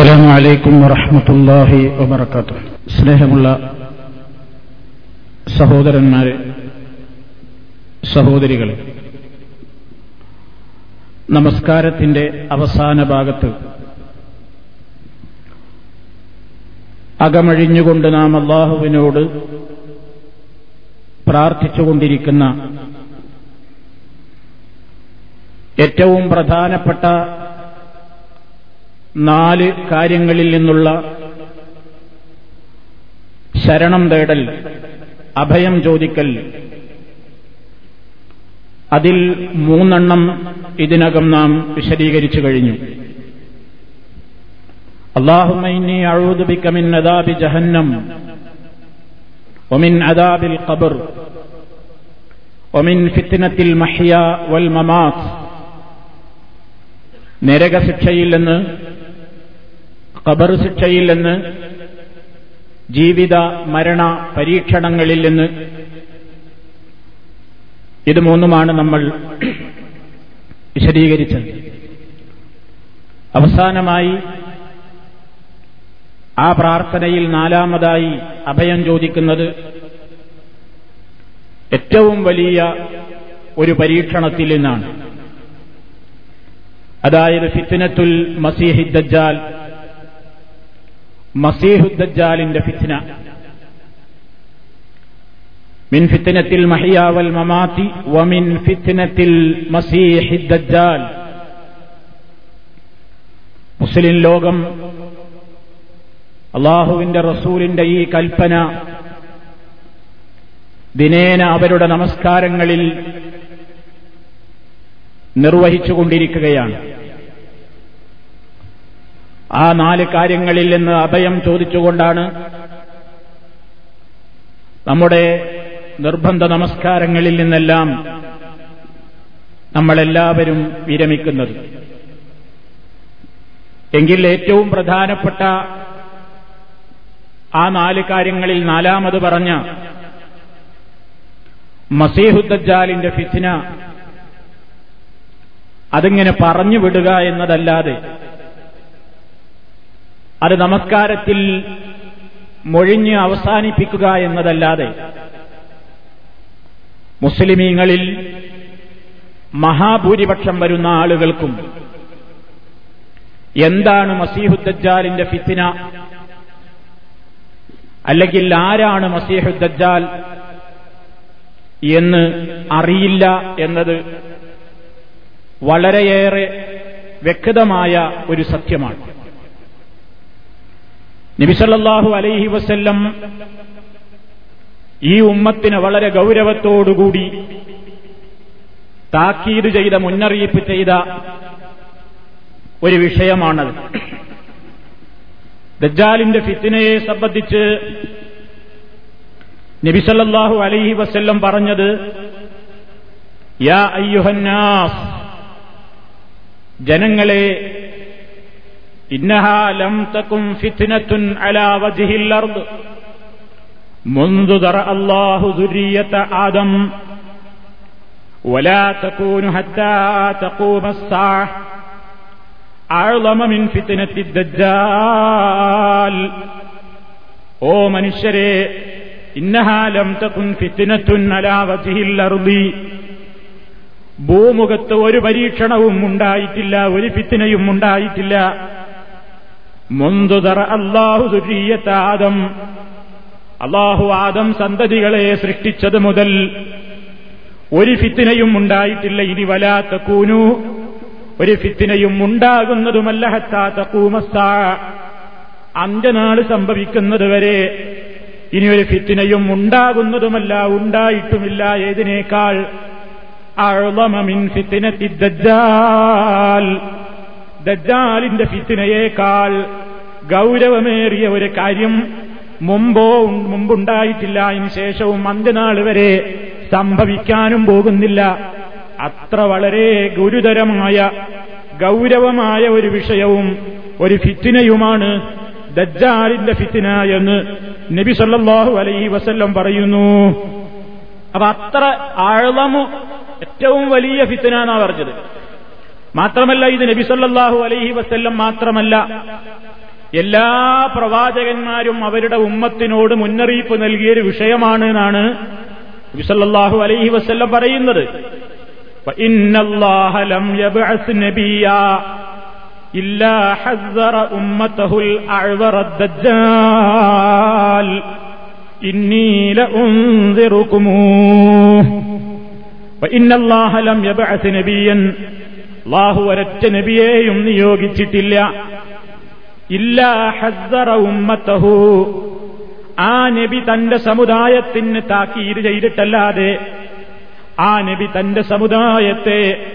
അസ്സലാമു വലൈക്കും വറഹമത്തല്ലാഹി വബർക്കാത്തു സ്നേഹമുള്ള സഹോദരന്മാരെ സഹോദരികളെ നമസ്കാരത്തിന്റെ അവസാന ഭാഗത്ത് അകമഴിഞ്ഞുകൊണ്ട് നാം അള്ളാഹുവിനോട് പ്രാർത്ഥിച്ചുകൊണ്ടിരിക്കുന്ന ഏറ്റവും പ്രധാനപ്പെട്ട നാല് കാര്യങ്ങളിൽ നിന്നുള്ള ശരണം തേടൽ അഭയം ചോദിക്കൽ. അതിൽ മൂന്നെണ്ണം ഇതിനകം നാം വിശദീകരിച്ചു കഴിഞ്ഞു. അള്ളാഹുമൈനി അഴൂദുബിക്കമിൻ അദാബി ജഹന്നം ഒമിൻ അദാബിൽ ഖബർ ഒമിൻ ഫിത്തിനത്തിൽ മഹിയ വൽ മമാസ് നരകശിക്ഷയില്ലെന്ന് ഖബർ ശിക്ഷയിൽ നിന്ന് ജീവിത മരണ പരീക്ഷണങ്ങളിൽ നിന്ന്. ഇത് മൂന്നുമാണ് നമ്മൾ വിശദീകരിച്ചത്. അവസാനമായി ആ പ്രാർത്ഥനയിൽ നാലാമതായി അഭയം ചോദിക്കുന്നത് ഏറ്റവും വലിയ ഒരു പരീക്ഷണത്തിൽ നിന്നാണ്. അതായത് ഫിത്തിനത്തുൽ മസീഹിദ്ദജാൽ മസീഹുദ്ദജാലിന്റെ ഫിത്ന. മിൻ ഫിത്തനത്തിൽ മഹിയാവൽ മമാത്തി വമിൻ ഫിത്തനത്തിൽ മസീഹിദ്ദജാൽ മുസ്ലിം ലോകം അള്ളാഹുവിന്റെ റസൂലിന്റെ ഈ കൽപ്പന ദിനേന അവരുടെ നമസ്കാരങ്ങളിൽ നിർവഹിച്ചുകൊണ്ടിരിക്കുകയാണ്. ആ നാല് കാര്യങ്ങളിൽ നിന്ന് അഭയം ചോദിച്ചുകൊണ്ടാണ് നമ്മുടെ നിർബന്ധ നമസ്കാരങ്ങളിൽ നിന്നെല്ലാം നമ്മളെല്ലാവരും വിരമിക്കുന്നത്. എങ്കിൽ ഏറ്റവും പ്രധാനപ്പെട്ട ആ നാല് കാര്യങ്ങളിൽ നാലാമത് പറഞ്ഞ മസീഹുദ്ദാലിന്റെ ഫിത്തിന അതിങ്ങനെ പറഞ്ഞു വിടുക എന്നതല്ലാതെ അത് നമസ്കാരത്തിൽ മൊഴിഞ്ഞ് അവസാനിപ്പിക്കുക എന്നതല്ലാതെ മുസ്ലിമീങ്ങളിൽ മഹാഭൂരിപക്ഷം വരുന്ന ആളുകൾക്കും എന്താണ് മസീഹുദ്ദജാലിന്റെ ഫിത്തിന? അല്ലെങ്കിൽ ആരാണ് മസീഹുദ്ദജാൽ എന്ന് അറിയില്ല എന്നത് വളരെയേറെ വ്യക്തമായ ഒരു സത്യമാണ്. നബിസല്ലാഹു അലൈഹി വസ്ല്ലം ഈ ഉമ്മത്തിന് വളരെ ഗൗരവത്തോടുകൂടി താക്കീത് ചെയ്ത മുന്നറിയിപ്പ് ചെയ്ത ഒരു വിഷയമാണത്. ദജ്ജാലിന്റെ ഫിത്തിനയെ സംബന്ധിച്ച് നബിസല്ലാഹു അലൈഹി വസ്ല്ലം പറഞ്ഞത് യാ അയ്യുഹന്നാസ് ജനങ്ങളെ ഇന്നഹാ ലം തക്കും ഫിത്നത്തുൻ അലാ വജ്ഹിൽ അർദ് منذ ذرأ الله ذرية آدم ولا تكون حتى تقوم الساعة أعظم من فتنة الدجال ഓ മനുഷ്യരെ ഇന്നഹാലം തക്കുൻ ഫിത്തിനത്തുൻ അലാ വജ്ഹിൽ അർദി ഭൂമുഖത്ത് ഒരു പരീക്ഷണവും ഉണ്ടായിട്ടില്ല ഒരു ഫിത്തിനയും ഉണ്ടായിട്ടില്ല മുന്തുതറ അള്ളാഹു ആദം. അള്ളാഹു ആദം സന്തതികളെ സൃഷ്ടിച്ചത് മുതൽ ഒരു ഫിത്തിനയും ഉണ്ടായിട്ടില്ല ഇനി വലാത്ത കൂനു ഒരു ഫിത്തിനയും ഉണ്ടാകുന്നതുമല്ല ഹത്താത്ത കൂമസ്ത അന്ത്യനാൾ സംഭവിക്കുന്നത് വരെ ഇനി ഒരു ഫിത്തിനയും ഉണ്ടാകുന്നതുമല്ല ഉണ്ടായിട്ടുമില്ല ഏതിനേക്കാൾ. അഴമമിൻ ഫിത്തിനത്തി ദജ്ജാൽ. ദജ്ജാലിന്റെ ഫിത്തിനയേക്കാൾ ഗൗരവമേറിയ ഒരു കാര്യം മുമ്പോ മുമ്പുണ്ടായിട്ടില്ല. അതിന് ശേഷവും അന്ത്യനാൾ വരെ സംഭവിക്കാനും പോകുന്നില്ല. അത്ര വളരെ ഗുരുതരമായ ഗൗരവമായ ഒരു വിഷയവും ഒരു ഫിത്തിനയുമാണ് ദജ്ജാലിന്റെ ഫിത്തിന എന്ന് നബി സല്ലാഹു അലൈഹി വസല്ലം പറയുന്നു. അപ്പൊ അത്ര ആഴമു ഏറ്റവും വലിയ ഫിത്തിന എന്നാ പറഞ്ഞത്? മാത്രമല്ല ഇത് നബി സല്ലാഹു അലൈഹി വസല്ലം മാത്രമല്ല എല്ലാ പ്രവാചകന്മാരും അവരുടെ ഉമ്മത്തിനോട് മുന്നറിയിപ്പ് നൽകിയൊരു വിഷയമാണ് എന്നാണ് വിസല്ലാഹു അലൈഹി വസ്ല്ലം പറയുന്നത്. അള്ളാഹു ഒരറ്റ നബിയെയും നിയോഗിച്ചിട്ടില്ല ആ നബി തന്റെ സമുദായത്തിന് താക്കീര് ചെയ്തിട്ടല്ലാതെ ആ നബി തന്റെ സമുദായത്തെ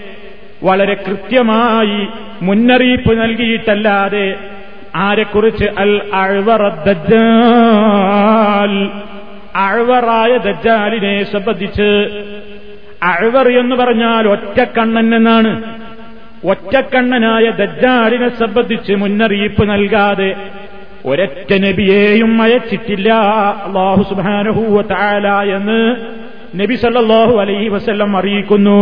വളരെ കൃത്യമായി മുന്നറിയിപ്പ് നൽകിയിട്ടല്ലാതെ ആരെക്കുറിച്ച് അൽ അഴ്വറദ്ദാൽ അഴ്വറായ ദജ്ജാലിനെ സംബന്ധിച്ച് അഴ്വർ എന്ന് പറഞ്ഞാൽ ഒറ്റക്കണ്ണൻ എന്നാണ്. ഒറ്റക്കണ്ണനായ ദജ്ജാലിനെ സംബന്ധിച്ച് മുന്നറിയിപ്പ് നൽകാതെ ഒരൊറ്റ നബിയെയും അയച്ചിട്ടില്ല. അള്ളാഹു സുബാനഹൂവ താല എന്ന് നബി സല്ലാഹു അലൈഹി വസ്ല്ലം അറിയിക്കുന്നു.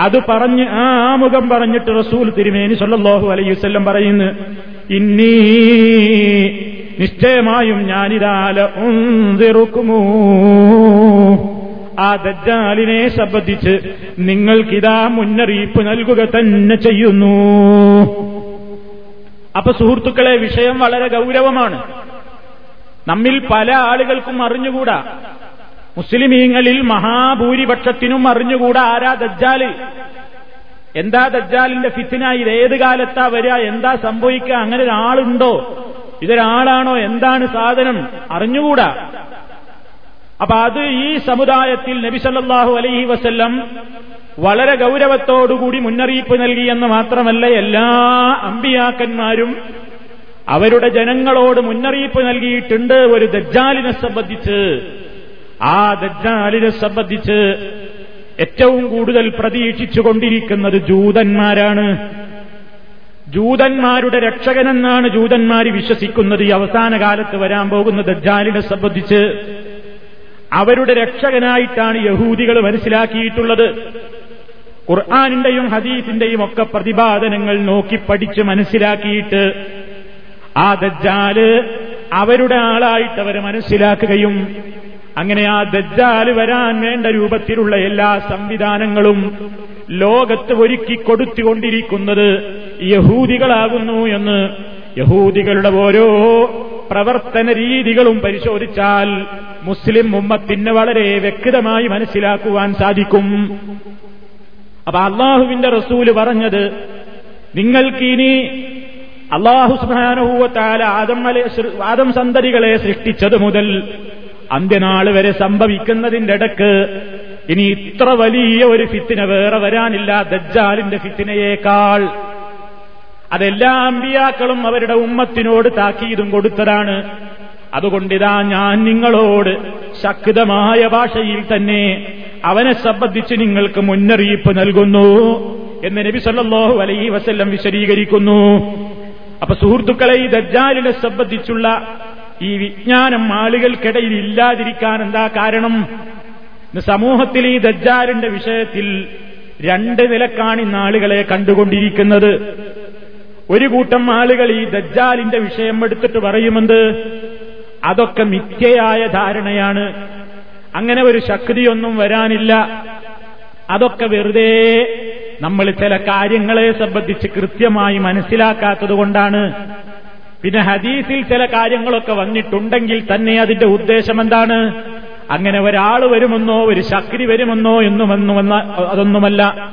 അത് പറഞ്ഞ് ആ മുഖം പറഞ്ഞിട്ട് റസൂൽ തിരുമേനി സല്ലാഹു അലൈഹി വസ്ല്ലം പറയുന്നു ഇന്നീ നിശ്ചയമായും ഞാനിതാല ഉന്തിറുക്കുമോ. ആ ദജ്ജാലിനെ സംബന്ധിച്ച് നിങ്ങൾക്കിതാ മുന്നറിയിപ്പ് നൽകുക തന്നെ ചെയ്യുന്നു. അപ്പൊ സുഹൃത്തുക്കളെ വിഷയം വളരെ ഗൗരവമാണ്. നമ്മിൽ പല ആളുകൾക്കും അറിഞ്ഞുകൂടാ. മുസ്ലിമീങ്ങളിൽ മഹാഭൂരിപക്ഷത്തിനും അറിഞ്ഞുകൂടാ ആരാ ദജ്ജാൽ. എന്താ ദജ്ജാലിന്റെ ഫിത്തിന ഇത് ഏത് കാലത്താ വരിക എന്താ സംഭവിക്കുക അങ്ങനെ ഒരാളുണ്ടോ? ഇതൊരാളാണോ? എന്താണ് സാധനം? അറിഞ്ഞുകൂടാ. അപ്പൊ അത് ഈ സമുദായത്തിൽ നബിസല്ലാഹു അലൈഹി വസ്ല്ലം വളരെ ഗൗരവത്തോടുകൂടി മുന്നറിയിപ്പ് നൽകിയെന്ന് മാത്രമല്ല എല്ലാ അമ്പിയാക്കന്മാരും അവരുടെ ജനങ്ങളോട് മുന്നറിയിപ്പ് നൽകിയിട്ടുണ്ട് ഒരു ദജ്ജാലിനെ സംബന്ധിച്ച്. ആ ദജ്ജാലിനെ സംബന്ധിച്ച് ഏറ്റവും കൂടുതൽ പ്രതീക്ഷിച്ചുകൊണ്ടിരിക്കുന്നത് ജൂതന്മാരാണ്. ജൂതന്മാരുടെ രക്ഷകനെന്നാണ് ജൂതന്മാർ വിശ്വസിക്കുന്നത്. ഈ അവസാന കാലത്ത് വരാൻ പോകുന്ന ദജ്ജാലിനെ സംബന്ധിച്ച് അവരുടെ രക്ഷകനായിട്ടാണ് യഹൂദികൾ മനസ്സിലാക്കിയിട്ടുള്ളത്. ഖുർആാനിന്റെയും ഹദീസിന്റെയും ഒക്കെ പ്രതിപാദനങ്ങൾ നോക്കി പഠിച്ച് മനസ്സിലാക്കിയിട്ട് ആ ദജ്ജാൽ അവരുടെ ആളായിട്ട് അവരെ മനസ്സിലാക്കുകയും അങ്ങനെ ആ ദജ്ജാൽ വരാൻ വേണ്ട രൂപത്തിലുള്ള എല്ലാ സംവിധാനങ്ങളും ലോകത്ത് ഒരുക്കി കൊടുത്തുകൊണ്ടിരിക്കുന്നത് യഹൂദികളാകുന്നു എന്ന് യഹൂദികളുടെ ഓരോ പ്രവർത്തന രീതികളും പരിശോധിച്ചാൽ മുസ്ലിം ഉമ്മത്തിന് വളരെ വ്യക്തമായി മനസ്സിലാക്കുവാൻ സാധിക്കും. അപ്പൊ അള്ളാഹുവിന്റെ റസൂൽ പറഞ്ഞത് നിങ്ങൾക്കിനി അള്ളാഹു സുബാനുഭൂവത്താല ആദം ആദം സന്തതികളെ സൃഷ്ടിച്ചത് മുതൽ അന്ത്യനാൾ വരെ സംഭവിക്കുന്നതിന്റെ ഇടയ്ക്ക് ഇനി ഇത്ര വലിയ ഒരു ഫിത്തിന വേറെ വരാനില്ല. ദജ്ജാലിന്റെ ഫിത്തിനയേക്കാൾ അതെല്ലാ അമ്പിയാക്കളും അവരുടെ ഉമ്മത്തിനോട് താക്കീതും കൊടുത്തതാണ്. അതുകൊണ്ടിതാ ഞാൻ നിങ്ങളോട് ശക്തമായ ഭാഷയിൽ തന്നെ അവനെ സംബന്ധിച്ച് നിങ്ങൾക്ക് മുന്നറിയിപ്പ് നൽകുന്നു എന്ന് നബി സല്ലാഹു അലൈ വസല്ലം വിശദീകരിക്കുന്നു. അപ്പൊ സുഹൃത്തുക്കളെ ഈ ദജ്ജാലിനെ സംബന്ധിച്ചുള്ള ഈ വിജ്ഞാനം ആളുകൾക്കിടയിൽ ഇല്ലാതിരിക്കാൻ എന്താ കാരണം? സമൂഹത്തിൽ ഈ ദജ്ജാലിന്റെ വിഷയത്തിൽ രണ്ട് നിലക്കാണ് ഇന്ന് ആളുകളെ കണ്ടുകൊണ്ടിരിക്കുന്നത്. ഒരു കൂട്ടം ആളുകൾ ഈ ദജ്ജാലിന്റെ വിഷയം എടുത്തിട്ട് പറയുമെന്ത്? അതൊക്കെ മിഥ്യയായ ധാരണയാണ്. അങ്ങനെ ഒരു ശക്തിയൊന്നും വരാനില്ല. അതൊക്കെ വെറുതെ നമ്മൾ ചില കാര്യങ്ങളെ സംബന്ധിച്ച് കൃത്യമായി മനസ്സിലാക്കാത്തത് കൊണ്ടാണ്. പിന്നെ ഹദീസിൽ ചില കാര്യങ്ങളൊക്കെ വന്നിട്ടുണ്ടെങ്കിൽ തന്നെ അതിന്റെ ഉദ്ദേശം എന്താണ്? അങ്ങനെ ഒരാൾ വരുമെന്നോ ഒരു ശക്തി വരുമെന്നോ എന്നുമെന്നുമെന്ന അതൊന്നുമല്ല.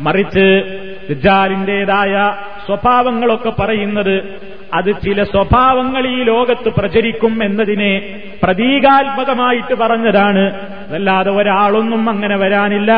മറിച്ച് ദജാലിന്റേതായ സ്വഭാവങ്ങളൊക്കെ പറയുന്നത് അത് ചില സ്വഭാവങ്ങൾ ഈ ലോകത്ത് പ്രചരിക്കും എന്നതിനെ പ്രതീകാത്മകമായിട്ട് പറഞ്ഞതാണ്. അതല്ലാതെ ഒരാളൊന്നും അങ്ങനെ വരാനില്ല.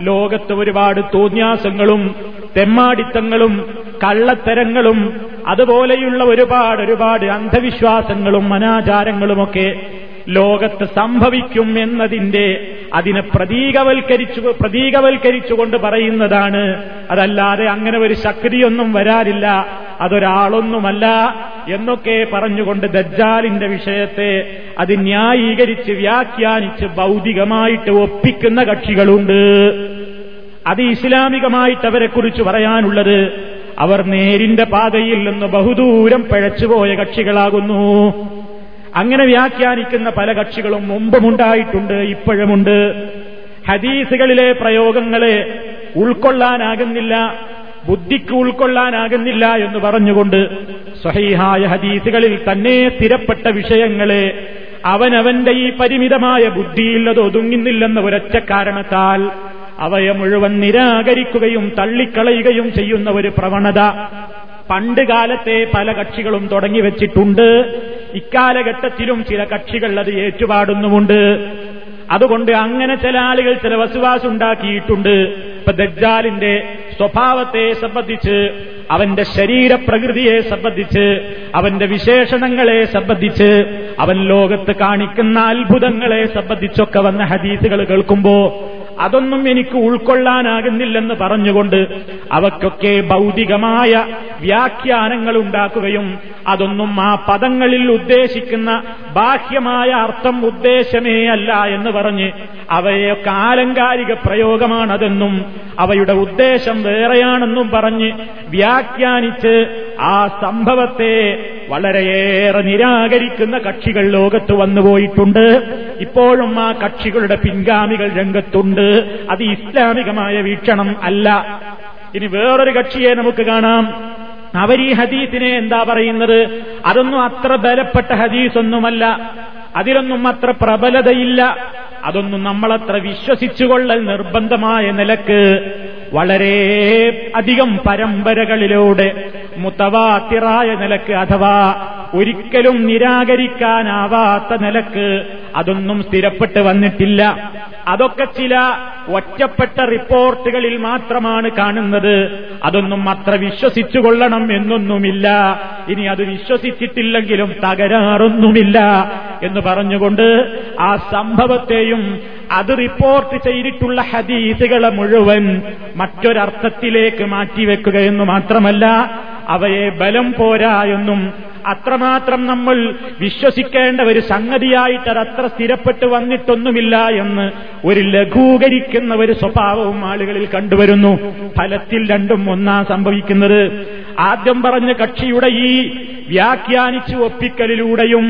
ലോകത്ത് ഒരുപാട് തോന്യാസങ്ങളും തെമ്മാടിത്തങ്ങളും കള്ളത്തരങ്ങളും അതുപോലെയുള്ള ഒരുപാട് ഒരുപാട് അന്ധവിശ്വാസങ്ങളും അനാചാരങ്ങളുമൊക്കെ ലോകത്ത് സംഭവിക്കും എന്നതിന്റെ അതിനെ പ്രതീകവൽക്കരിച്ചു പ്രതീകവൽക്കരിച്ചുകൊണ്ട് പറയുന്നതാണ്. അതല്ലാതെ അങ്ങനെ ഒരു ശക്തിയൊന്നും വരാറില്ല. അതൊരാളൊന്നുമല്ല എന്നൊക്കെ പറഞ്ഞുകൊണ്ട് ദജ്ജാലിന്റെ വിഷയത്തെ അത് ന്യായീകരിച്ച് വ്യാഖ്യാനിച്ച് ഭൗതികമായിട്ട് ഒപ്പിക്കുന്ന കക്ഷികളുണ്ട്. അത് ഇസ്ലാമികമായിട്ട് അവരെ കുറിച്ച് പറയാനുള്ളത് അവർ നേരിന്റെ പാതയിൽ നിന്ന് ബഹുദൂരം പിഴച്ചുപോയ കക്ഷികളാകുന്നു. അങ്ങനെ വ്യാഖ്യാനിക്കുന്ന പല കക്ഷികളും മുമ്പുമുണ്ടായിട്ടുണ്ട് ഇപ്പോഴുമുണ്ട്. ഹദീസുകളിലെ പ്രയോഗങ്ങളെ ഉൾക്കൊള്ളാനാകുന്നില്ല ബുദ്ധിക്ക് ഉൾക്കൊള്ളാനാകുന്നില്ല എന്ന് പറഞ്ഞുകൊണ്ട് സ്വഹീഹായ ഹദീസുകളിൽ തന്നെ സ്ഥിരപ്പെട്ട വിഷയങ്ങളെ അവനവന്റെ ഈ പരിമിതമായ ബുദ്ധിയില്ലത് ഒതുങ്ങുന്നില്ലെന്ന ഒരൊറ്റ കാരണത്താൽ അവയെ മുഴുവൻ നിരാകരിക്കുകയും തള്ളിക്കളയുകയും ചെയ്യുന്ന ഒരു പ്രവണത പണ്ട് കാലത്തെ പല കക്ഷികളും തുടങ്ങി വെച്ചിട്ടുണ്ട്. ഇക്കാലഘട്ടത്തിലും ചില കക്ഷികൾ അത് ഏറ്റുപാടുന്നുമുണ്ട്. അതുകൊണ്ട് അങ്ങനെ ചില ആളുകൾ ചില വസുവാസുണ്ടാക്കിയിട്ടുണ്ട് ഇപ്പൊ ദജ്ജാലിന്റെ സ്വഭാവത്തെ സംബന്ധിച്ച് അവന്റെ ശരീരപ്രകൃതിയെ സംബന്ധിച്ച് അവന്റെ വിശേഷണങ്ങളെ സംബന്ധിച്ച് അവൻ ലോകത്ത് കാണിക്കുന്ന അത്ഭുതങ്ങളെ സംബന്ധിച്ചൊക്കെ വന്ന ഹദീസുകൾ കേൾക്കുമ്പോ അതൊന്നും എനിക്ക് ഉൾക്കൊള്ളാനാകുന്നില്ലെന്ന് പറഞ്ഞുകൊണ്ട് അവക്കൊക്കെ ഭൗതികമായ വ്യാഖ്യാനങ്ങൾ ഉണ്ടാക്കുകയും അതൊന്നും ആ പദങ്ങളിൽ ഉദ്ദേശിക്കുന്ന ബാഹ്യമായ അർത്ഥം ഉദ്ദേശമേ അല്ല എന്ന് പറഞ്ഞ് അവയൊക്കെ ആലങ്കാരിക പ്രയോഗമാണതെന്നും അവയുടെ ഉദ്ദേശം വേറെയാണെന്നും പറഞ്ഞ് വ്യാഖ്യാനിച്ച് ആ സംഭവത്തെ വളരെയേറെ നിരാകരിക്കുന്ന കക്ഷികൾ ലോകത്ത് വന്നുപോയിട്ടുണ്ട് ഇപ്പോഴും ആ കക്ഷികളുടെ പിൻഗാമികൾ രംഗത്തുണ്ട്. അത് ഇസ്ലാമികമായ വീക്ഷണം അല്ല. ഇനി വേറൊരു കക്ഷിയെ നമുക്ക് കാണാം. അവർ ഈ ഹദീസിനെ എന്താ പറയുന്നത്? അതൊന്നും അത്ര ബലപ്പെട്ട ഹദീസൊന്നുമല്ല. അതിലൊന്നും അത്ര പ്രബലതയില്ല. അതൊന്നും നമ്മളത്ര വിശ്വസിച്ചുകൊള്ളൽ നിർബന്ധമായ നിലയ്ക്ക് വളരെ അധികം പരമ്പരകളിലൂടെ മുത്തവാത്തിറായ നിലയ്ക്ക് അഥവാ ഒരിക്കലും നിരാകരിക്കാനാവാത്ത നിലയ്ക്ക് അതൊന്നും സ്ഥിരപ്പെട്ട് വന്നിട്ടില്ല. അതൊക്കെ ചില ഒറ്റപ്പെട്ട റിപ്പോർട്ടുകളിൽ മാത്രമാണ് കാണുന്നത്. അതൊന്നും അത്ര വിശ്വസിച്ചു കൊള്ളണം എന്നൊന്നുമില്ല. ഇനി അത് വിശ്വസിച്ചിട്ടില്ലെങ്കിലും തകരാറൊന്നുമില്ല എന്ന് പറഞ്ഞുകൊണ്ട് ആ സംഭവത്തെയും അത് റിപ്പോർട്ട് ചെയ്തിട്ടുള്ള ഹദീസുകളെ മുഴുവൻ മറ്റൊരർത്ഥത്തിലേക്ക് മാറ്റിവെക്കുക എന്ന് മാത്രമല്ല അവയെ ബലം പോരാ എന്നും അത്രമാത്രം നമ്മൾ വിശ്വസിക്കേണ്ട ഒരു സംഗതിയായിട്ട് അത് അത്ര സ്ഥിരപ്പെട്ട് വന്നിട്ടൊന്നുമില്ല എന്ന് ഒരു ലഘൂകരിക്കുന്ന ഒരു സ്വഭാവവും ആളുകളിൽ കണ്ടുവരുന്നു. ഫലത്തിൽ രണ്ടും ഒന്നാ സംഭവിക്കുന്നത്. ആദ്യം പറഞ്ഞ കക്ഷിയുടെ ഈ വ്യാഖ്യാനിച്ചു ഒപ്പിക്കലിലൂടെയും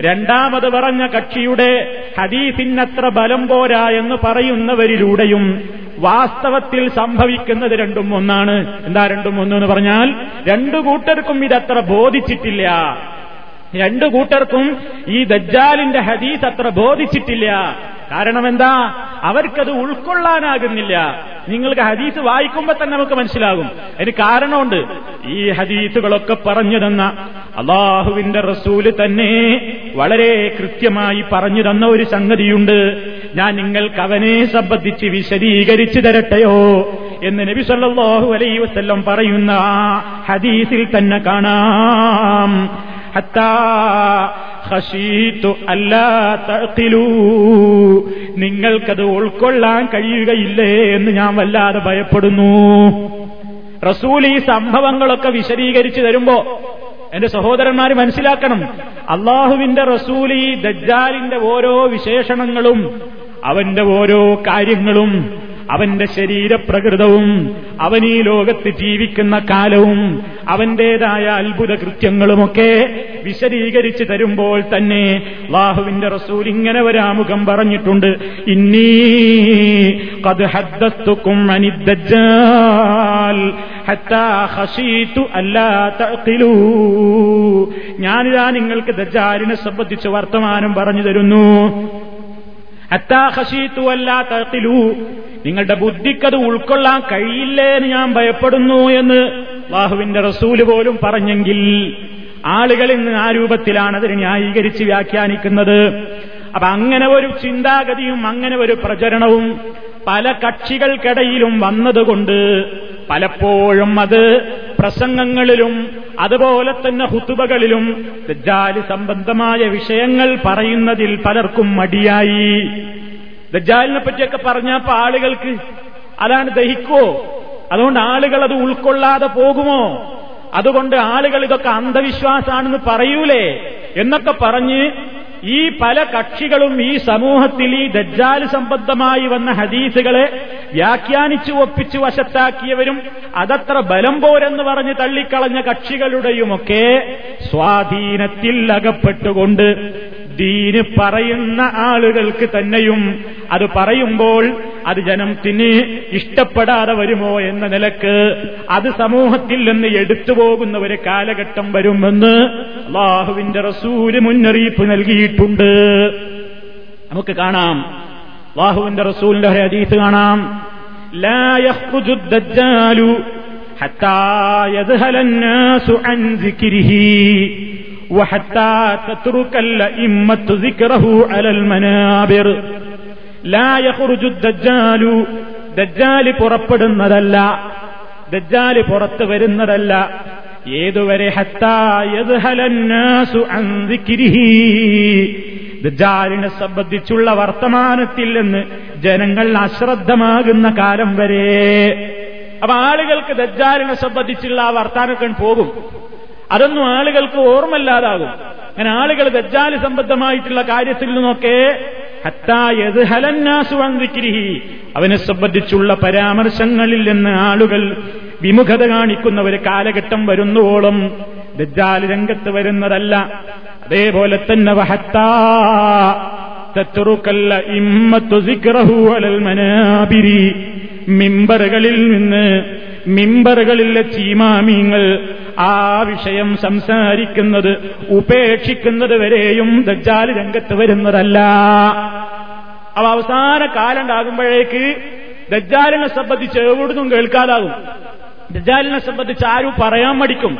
രണ്ടാമത് പറഞ്ഞ കക്ഷിയുടെ ഹദീസിനത്ര ബലം പോരാ എന്ന് പറയുന്നവരിലൂടെയും വാസ്തവത്തിൽ സംഭവിക്കുന്നത് രണ്ടും ഒന്നാണ്. എന്താ രണ്ടും ഒന്നെന്ന് പറഞ്ഞാൽ രണ്ടു കൂട്ടർക്കും ഇതത്ര ബോധിച്ചിട്ടില്ല. രണ്ടു കൂട്ടർക്കും ഈ ദജ്ജാലിന്റെ ഹദീസ് അത്ര ബോധിച്ചിട്ടില്ല. കാരണം എന്താ അവർക്കത് ഉൾക്കൊള്ളാനാകുന്നില്ല. നിങ്ങൾക്ക് ഹദീസ് വായിക്കുമ്പോൾ തന്നെ നമുക്ക് മനസ്സിലാകും. അതിന് കാരണമുണ്ട്. ഈ ഹദീസുകളൊക്കെ പറഞ്ഞു തന്ന അള്ളാഹുവിന്റെ റസൂൽ തന്നെ വളരെ കൃത്യമായി പറഞ്ഞു തന്ന ഒരു സംഗതിയുണ്ട്. ഞാൻ നിങ്ങൾക്ക് അവനെ സംബന്ധിച്ച് വിശദീകരിച്ചു തരട്ടെയോ എന്ന് നബി സല്ലാഹു അലൈഹി വസല്ലം പറയുന്ന ഹദീസിൽ തന്നെ കാണാം. നിങ്ങൾക്കത് ഉൾക്കൊള്ളാൻ കഴിയുകയില്ലേ എന്ന് ഞാൻ വല്ലാതെ ഭയപ്പെടുന്നു. റസൂൽ ഈ സംഭവങ്ങളൊക്കെ വിശദീകരിച്ചു തരുമ്പോ എന്റെ സഹോദരന്മാർ മനസ്സിലാക്കണം. അള്ളാഹുവിന്റെ റസൂൽ ഈ ദജ്ജാലിന്റെ ഓരോ വിശേഷണങ്ങളും അവന്റെ ഓരോ കാര്യങ്ങളും അവന്റെ ശരീരപ്രകൃതവും അവൻ ഈ ലോകത്ത് ജീവിക്കുന്ന കാലവും അവന്റേതായ അത്ഭുത കൃത്യങ്ങളുമൊക്കെ വിശദീകരിച്ചു തരുമ്പോൾ തന്നെ വാഹുവിന്റെ റസൂൽ ഇങ്ങനെ ഒരാമുഖം പറഞ്ഞിട്ടുണ്ട്. ഇന്നീ അനിദ്ദജ്ജാൽ ഞാനിതാ നിങ്ങൾക്ക് ദജാലിനെ സംബന്ധിച്ച് വർത്തമാനം പറഞ്ഞു തരുന്നു. അത്താഹശീത്തു അല്ലാ തത്തിലു നിങ്ങളുടെ ബുദ്ധിക്കത് ഉൾക്കൊള്ളാൻ കഴിയില്ലേ എന്ന് ഞാൻ ഭയപ്പെടുന്നു എന്ന് ബാഹുവിന്റെ റസൂൽ പോലും പറഞ്ഞെങ്കിൽ ആളുകൾ ഇന്ന് ആ രൂപത്തിലാണ് അതിനെ ന്യായീകരിച്ച് വ്യാഖ്യാനിക്കുന്നത്. അപ്പൊ അങ്ങനെ ഒരു ചിന്താഗതിയും അങ്ങനെ ഒരു പ്രചരണവും പല കക്ഷികൾക്കിടയിലും വന്നതുകൊണ്ട് പലപ്പോഴും അത് പ്രസംഗങ്ങളിലും അതുപോലെ തന്നെ ഹുത്തുബകളിലും ജാലി സംബന്ധമായ വിഷയങ്ങൾ പറയുന്നതിൽ പലർക്കും മടിയായി. ദജ്ജാലിനെ പറ്റിയൊക്കെ പറഞ്ഞപ്പോ ആളുകൾക്ക് അതാണ് ദഹിക്കോ? അതുകൊണ്ട് ആളുകൾ അത് ഉൾക്കൊള്ളാതെ പോകുമോ? അതുകൊണ്ട് ആളുകൾ ഇതൊക്കെ അന്ധവിശ്വാസാണെന്ന് പറയൂലേ? എന്നൊക്കെ പറഞ്ഞ് ഈ പല കക്ഷികളും ഈ സമൂഹത്തിൽ ഈ ദജ്ജാൽ സംബന്ധമായി വന്ന ഹദീസുകളെ വ്യാഖ്യാനിച്ചു ഒപ്പിച്ചു വശത്താക്കിയവരും അതത്ര ബലം പോരെന്ന് പറഞ്ഞ് തള്ളിക്കളഞ്ഞ കക്ഷികളുടെയുമൊക്കെ സ്വാധീനത്തിൽ അകപ്പെട്ടുകൊണ്ട് ദീന് പറയുന്ന ആളുകൾക്ക് തന്നെയും അത് പറയുമ്പോൾ അത് ജനത്തിന് ഇഷ്ടപ്പെടാതെ വരുമോ എന്ന നിലയ്ക്ക് അത് സമൂഹത്തിൽ നിന്ന് എടുത്തു പോകുന്ന ഒരു കാലഘട്ടം വരുമെന്ന് അള്ളാഹുവിന്റെ റസൂൽ മുന്നറിയിപ്പ് നൽകിയിട്ടുണ്ട്. നമുക്ക് കാണാം. അള്ളാഹുവിന്റെ റസൂലിന്റെ ഹദീസ് കാണാം. لا ദജ്ജാലി പുറപ്പെടുന്നതല്ല. ദജ്ജാലി പുറത്തു വരുന്നതല്ല. ഏതുവരെ ദജ്ജാലിനെ സംബന്ധിച്ചുള്ള വർത്തമാനത്തിൽ നിന്ന് ജനങ്ങൾ അശ്രദ്ധമാകുന്ന കാലം വരെ. അപ്പൊ ആളുകൾക്ക് ദജ്ജാലിനെ സംബന്ധിച്ചുള്ള ആ വർത്താനൊക്കെ പോകും. അതൊന്നും ആളുകൾക്ക് ഓർമ്മല്ലാതാകും അങ്ങനെ ആളുകൾ ദജ്ജാൽ സംബന്ധമായിട്ടുള്ള കാര്യത്തിൽ നിന്നൊക്കെ അവനെ സംബന്ധിച്ചുള്ള പരാമർശങ്ങളിൽ നിന്ന് ആളുകൾ വിമുഖത കാണിക്കുന്ന ഒരു കാലഘട്ടം വരുന്നോളം ദജ്ജാൽ രംഗത്ത് വരുന്നതല്ല. അതേപോലെ തന്നെ മിമ്പറുകളിൽ നിന്ന് മിമ്പറുകളിലെ ചീമാമീങ്ങൾ ആ വിഷയം സംസാരിക്കുന്നത് ഉപേക്ഷിക്കുന്നത് വരെയും ദജ്ജാൽ രംഗത്ത് വരുന്നതല്ല. അവ അവസാന കാലം ഉണ്ടാകുമ്പോഴേക്ക് ദജ്ജാലിനെ സംബന്ധിച്ച് എവിടുന്നും കേൾക്കാതാകും. ദജ്ജാലിനെ സംബന്ധിച്ച് ആരും പറയാൻ മടിക്കും.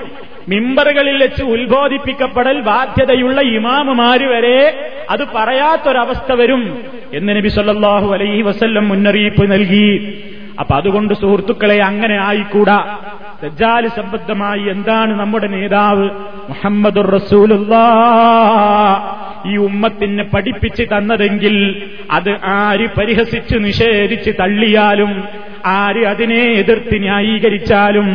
മിമ്പറുകളിൽ വെച്ച് ഉത്ബോധിപ്പിക്കപ്പെടൽ ബാധ്യതയുള്ള ഇമാമുമാര് വരെ അത് പറയാത്തൊരവസ്ഥ വരും എന്ന് നബി സല്ലാഹു അലൈഹി വസല്ലം മുന്നറിയിപ്പ് നൽകി. അപ്പൊ അതുകൊണ്ട് സുഹൃത്തുക്കളെ അങ്ങനെ ആയിക്കൂടാ. ദജ്ജാൽ സംബന്ധമായി എന്താണ് നമ്മുടെ നേതാവ് മുഹമ്മദുർ റസൂലുള്ള ഈ ഉമ്മത്തിന് പഠിപ്പിച്ച് തന്നതെങ്കിൽ അത് ആര് പരിഹസിച്ച് നിഷേധിച്ച് തള്ളിയാലും ആര് അതിനെ എതിർത്ത് ന്യായീകരിച്ചാലും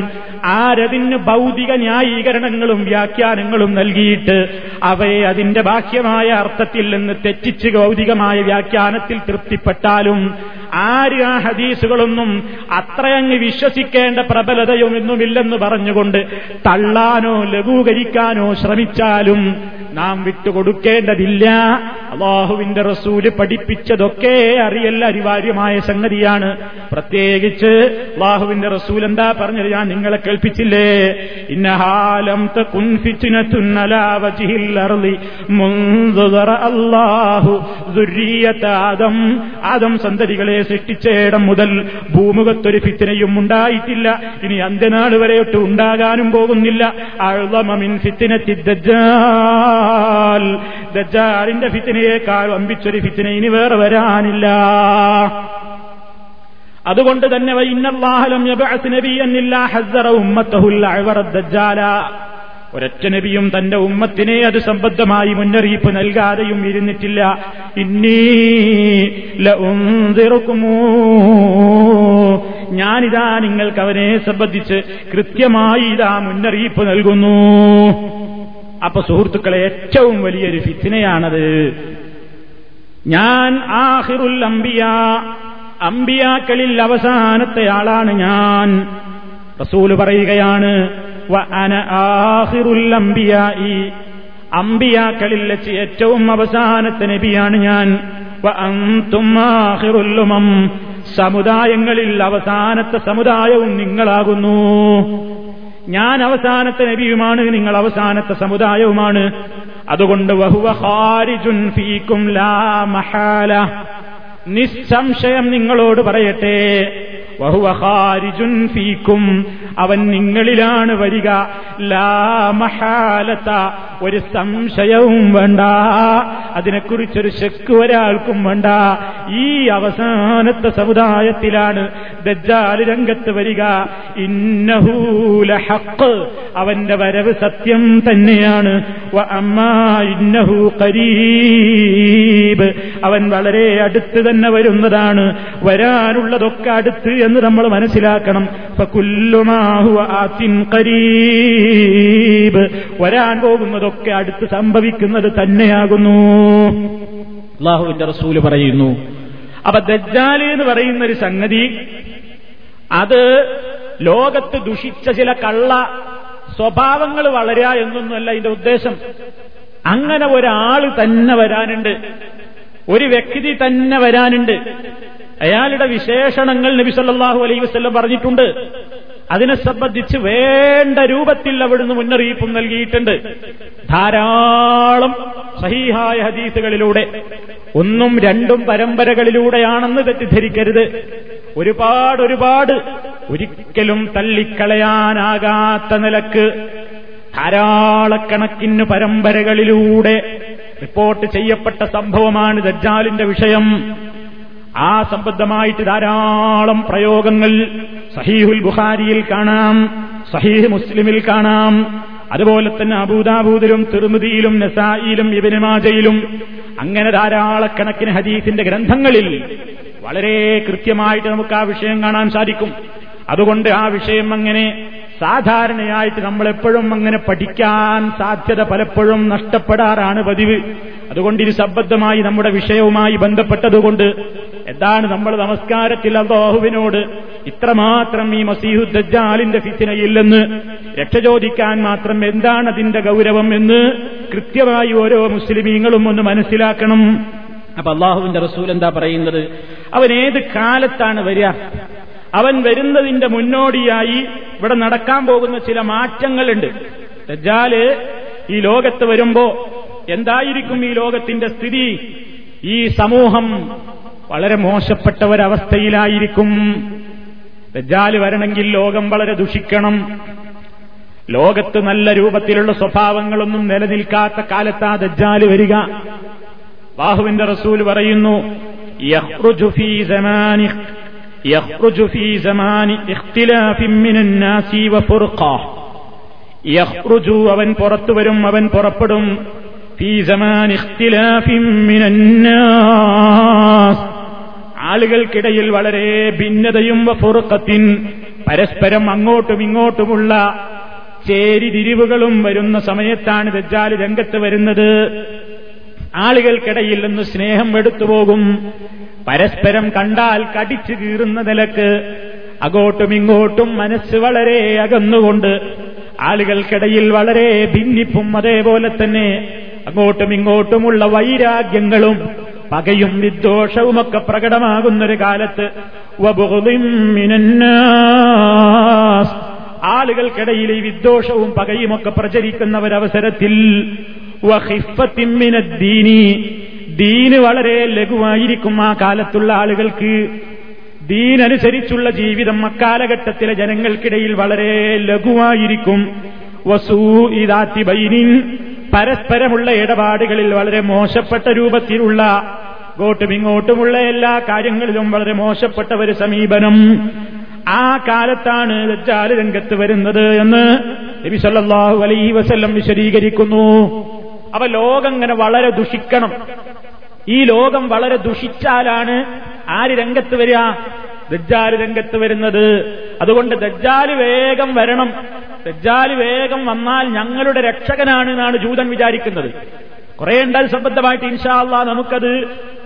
ആരതിന് ഭൗതിക ന്യായീകരണങ്ങളും വ്യാഖ്യാനങ്ങളും നൽകിയിട്ട് അവയെ അതിന്റെ ബാഹ്യമായ അർത്ഥത്തിൽ നിന്ന് തെറ്റിച്ച് ഭൗതികമായ വ്യാഖ്യാനത്തിൽ തൃപ്തിപ്പെട്ടാലും ആര് ആ ഹദീസുകളൊന്നും അത്രയങ്ങ് വിശ്വസിക്കേണ്ട പ്രബലതയൊന്നുമില്ലെന്ന് പറഞ്ഞുകൊണ്ട് തള്ളാനോ ലഘൂകരിക്കാനോ ശ്രമിച്ചാലും നാം വിട്ടുകൊടുക്കേണ്ടതില്ല. അള്ളാഹുവിന്റെ റസൂൽ പഠിപ്പിച്ചതൊക്കെ അറിയല്ല അനിവാര്യമായ സംഗതിയാണ്. പ്രത്യേകിച്ച് അള്ളാഹുവിന്റെ റസൂൽ എന്താ പറഞ്ഞത് ഞാൻ നിങ്ങളെ കേൾപ്പിച്ചില്ലേ? ഇന്നഹാലം അള്ളാഹു ആദം. ആദം സന്തതികളെ സൃഷ്ടിച്ചേടം മുതൽ ഭൂമുഖത്തൊരു ഫിത്തിനയും ഉണ്ടായിട്ടില്ല. ഇനി അന്ത്യനാൾ വരെയൊട്ട് ഉണ്ടാകാനും പോകുന്നില്ല. അഴുതമിൻ ഫിത്തിനത്തി ദജ്ജാൽ ദജ്ജാലിന്റെ ഫിത്തിനയേക്കാൾ വമ്പിച്ചൊരു ഫിത്തിന ഇനി വേറെ വരാനില്ല. അതുകൊണ്ട് തന്നെ ഒരൊറ്റ നബിയും തന്റെ ഉമ്മത്തിനെ അത് സംബന്ധമായി മുന്നറിയിപ്പ് നൽകാതെയും ഇരുന്നിട്ടില്ല. ഇന്നീ ഞാനിതാ നിങ്ങൾക്ക് അവനെ സംബന്ധിച്ച് കൃത്യമായി ഇതാ മുന്നറിയിപ്പ് നൽകുന്നു. അപ്പൊ സുഹൃത്തുക്കളെ ഏറ്റവും വലിയൊരു ഫിത്തിനയാണത് ഞാൻ ആഹിറുൽ അംബിയ അംബിയാക്കളിൽ അവസാനത്തെ ആളാണ് ഞാൻ. റസൂൽ പറയുകയാണ് ആഹിറുൽ അംബിയായി. അമ്പിയാക്കളിൽ വെച്ച് ഏറ്റവും അവസാനത്തെ നബിയാണ് ഞാൻ. സമുദായങ്ങളിൽ അവസാനത്തെ സമുദായവും നിങ്ങളാകുന്നു. ഞാൻ അവസാനത്തെ നബിയുമാണ് നിങ്ങൾ അവസാനത്തെ സമുദായവുമാണ്. അതുകൊണ്ട് നിസ്സംശയം നിങ്ങളോട് പറയട്ടെ. ഫീക്കും. അവൻ നിങ്ങളിലാണ് വരിക. ലാമഹാലത്ത ഒരു സംശയവും വേണ്ട. അതിനെക്കുറിച്ചൊരു ശക്ക് ഒരാൾക്കും വേണ്ട. ഈ അവസാനത്തെ സമുദായത്തിലാണ് ദജ്ജാൽ രംഗത്ത് വരിക. ഇന്നഹൂല ഹക്ക് അവന്റെ വരവ് സത്യം തന്നെയാണ്. ഇന്നഹു കരീബ് അവൻ വളരെ അടുത്ത് തന്നെ വരുന്നതാണ്. വരാനുള്ളതൊക്കെ അടുത്ത് എന്ന് നമ്മൾ മനസ്സിലാക്കണം. കരീബ് വരാൻ പോകുന്നതൊക്കെ അടുത്ത് സംഭവിക്കുന്നത് തന്നെയാകുന്നു. അള്ളാഹുവിന്റെ റസൂൽ പറയുന്നു. അപ്പൊ ദജ്ജാലി എന്ന് പറയുന്ന ഒരു സംഗതി അത് ലോകത്ത് ദുഷിച്ച ചില കള്ള സ്വഭാവങ്ങൾ വളരുക എന്നൊന്നുമല്ല ഇതിന്റെ ഉദ്ദേശം. അങ്ങനെ ഒരാൾ തന്നെ വരാനുണ്ട്. ഒരു വ്യക്തി തന്നെ വരാനുണ്ട്. അയാളുടെ വിശേഷണങ്ങൾ നബി സല്ലല്ലാഹു അലൈഹി വസല്ലം പറഞ്ഞിട്ടുണ്ട്. അതിനെ സംബന്ധിച്ച് വേണ്ട രൂപത്തിൽ അവിടുന്ന് മുന്നറിയിപ്പും നൽകിയിട്ടുണ്ട്. ധാരാളം സഹീഹായ ഹദീസുകളിലൂടെ ഒന്നും രണ്ടും പരമ്പരകളിലൂടെയാണെന്ന് തെറ്റിദ്ധരിക്കരുത്. ഒരുപാട് ഒരുപാട് ഒരിക്കലും തള്ളിക്കളയാനാകാത്ത നിലയ്ക്ക് ധാരാളക്കണക്കിന് പരമ്പരകളിലൂടെ റിപ്പോർട്ട് ചെയ്യപ്പെട്ട സംഭവമാണ് ദജ്ജാലിന്റെ വിഷയം. ആ സംബന്ധമായിട്ട് ധാരാളം പ്രയോഗങ്ങൾ സഹീഹുൽ ബുഖാരിയിൽ കാണാം സഹീഹ് മുസ്ലിമിൽ കാണാം. അതുപോലെ തന്നെ അബൂദാബൂദിലും തിരുമുതിയിലും നസായിലും ഇബിനുമാജയിലും അങ്ങനെ ധാരാളക്കണക്കിന് ഹദീസിന്റെ ഗ്രന്ഥങ്ങളിൽ വളരെ കൃത്യമായിട്ട് നമുക്ക് ആ വിഷയം കാണാൻ സാധിക്കും. അതുകൊണ്ട് ആ വിഷയം അങ്ങനെ സാധാരണയായിട്ട് നമ്മളെപ്പോഴും അങ്ങനെ പഠിക്കാൻ സാധ്യത പലപ്പോഴും നഷ്ടപ്പെടാറാണ് പതിവ്. അതുകൊണ്ട് ഇത് സംബദ്ധമായി നമ്മുടെ വിഷയവുമായി ബന്ധപ്പെട്ടതുകൊണ്ട് എന്താണ് നമ്മൾ നമസ്കാരത്തിൽ അള്ളാഹുവിനോട് ഇത്രമാത്രം ഈ മസീഹുദ്ദാലിന്റെ ഫിത്തിനയില്ലെന്ന് രക്ഷ ചോദിക്കാൻ മാത്രം എന്താണ് അതിന്റെ ഗൗരവം എന്ന് കൃത്യമായി ഓരോ മുസ്ലിമീങ്ങളും ഒന്ന് മനസ്സിലാക്കണം. അപ്പൊ അള്ളാഹുവിന്റെ റസൂൽ എന്താ പറയുന്നത്? അവൻ ഏത് കാലത്താണ് വരിക? അവൻ വരുന്നതിന്റെ മുന്നോടിയായി ഇവിടെ നടക്കാൻ പോകുന്ന ചില മാറ്റങ്ങളുണ്ട്. ദജ്ജാൽ ഈ ലോകത്ത് വരുമ്പോ എന്തായിരിക്കും ഈ ലോകത്തിന്റെ സ്ഥിതി? ഈ സമൂഹം വളരെ മോശപ്പെട്ട ഒരവസ്ഥയിലായിരിക്കും ദജ്ജാൽ വരണമെങ്കിൽ ലോകം വളരെ ദുഷിക്കണം. ലോകത്ത് നല്ല രൂപത്തിലുള്ള സ്വഭാവങ്ങളൊന്നും നിലനിൽക്കാത്ത കാലത്താ ദജ്ജാൽ വരിക. ബാഹുവിന്റെ റസൂൽ പറയുന്നു അവൻ പുറത്തു വരും അവൻ പുറപ്പെടും. ആളുകൾക്കിടയിൽ വളരെ ഭിന്നതയും വഫുർഖത്തിൻ പരസ്പരം അങ്ങോട്ടും ഇങ്ങോട്ടുമുള്ള ചേരിതിരിവുകളും വരുന്ന സമയത്താണ് ദജ്ജാൽ രംഗത്ത് വരുന്നത്. ആളുകൾക്കിടയിൽ നിന്ന് സ്നേഹം എടുത്തുപോകും പരസ്പരം കണ്ടാൽ കടിച്ചു കീറുന്ന നിലയ്ക്ക് അങ്ങോട്ടും ഇങ്ങോട്ടും മനസ്സ് വളരെ അകന്നുകൊണ്ട് ആളുകൾക്കിടയിൽ വളരെ ഭിന്നിപ്പും അതേപോലെ തന്നെ അങ്ങോട്ടും ഇങ്ങോട്ടുമുള്ള വൈരാഗ്യങ്ങളും പകയും വിദ്വേഷവുമൊക്കെ പ്രകടമാകുന്നൊരു കാലത്ത് ആളുകൾക്കിടയിൽ ഈ വിദ്വേഷവും പകയുമൊക്കെ പ്രചരിക്കുന്ന ഒരവസരത്തിൽ ദീന് വളരെ ലഘുവായിരിക്കും ആ കാലത്തുള്ള ആളുകൾക്ക്. ദീനനുസരിച്ചുള്ള ജീവിതം അക്കാലഘട്ടത്തിലെ ജനങ്ങൾക്കിടയിൽ വളരെ ലഘുവായിരിക്കും. വസൂ ഇതാത്തി ബൈനിൻ. പരസ്പരമുള്ള ഇടപാടുകളിൽ വളരെ മോശപ്പെട്ട രൂപത്തിലുള്ള ഇങ്ങോട്ടും ഇങ്ങോട്ടുമുള്ള എല്ലാ കാര്യങ്ങളിലും വളരെ മോശപ്പെട്ട ഒരു സമീപനം. ആ കാലത്താണ് ദജ്ജാൽ രംഗത്ത് വരുന്നത് എന്ന് നബി സല്ലല്ലാഹു അലൈഹി വസല്ലം വിശദീകരിക്കുന്നു. അവ ലോകം ഇങ്ങനെ വളരെ ദുഷിക്കണം. ഈ ലോകം വളരെ ദുഷിച്ചാലാണ് ആര് രംഗത്ത് വരിക? ദജ്ജാൽ രംഗത്ത് വരുന്നത്. അതുകൊണ്ട് ദജ്ജാൽ വേഗം വരണം. ദജ്ജാൽ വേഗം വന്നാൽ ഞങ്ങളുടെ രക്ഷകനാണ് എന്നാണ് ജൂതൻ വിചാരിക്കുന്നത്. കുറെ ഉണ്ടാൽ സംബന്ധമായിട്ട് ഇൻഷാല്ല നമുക്കത്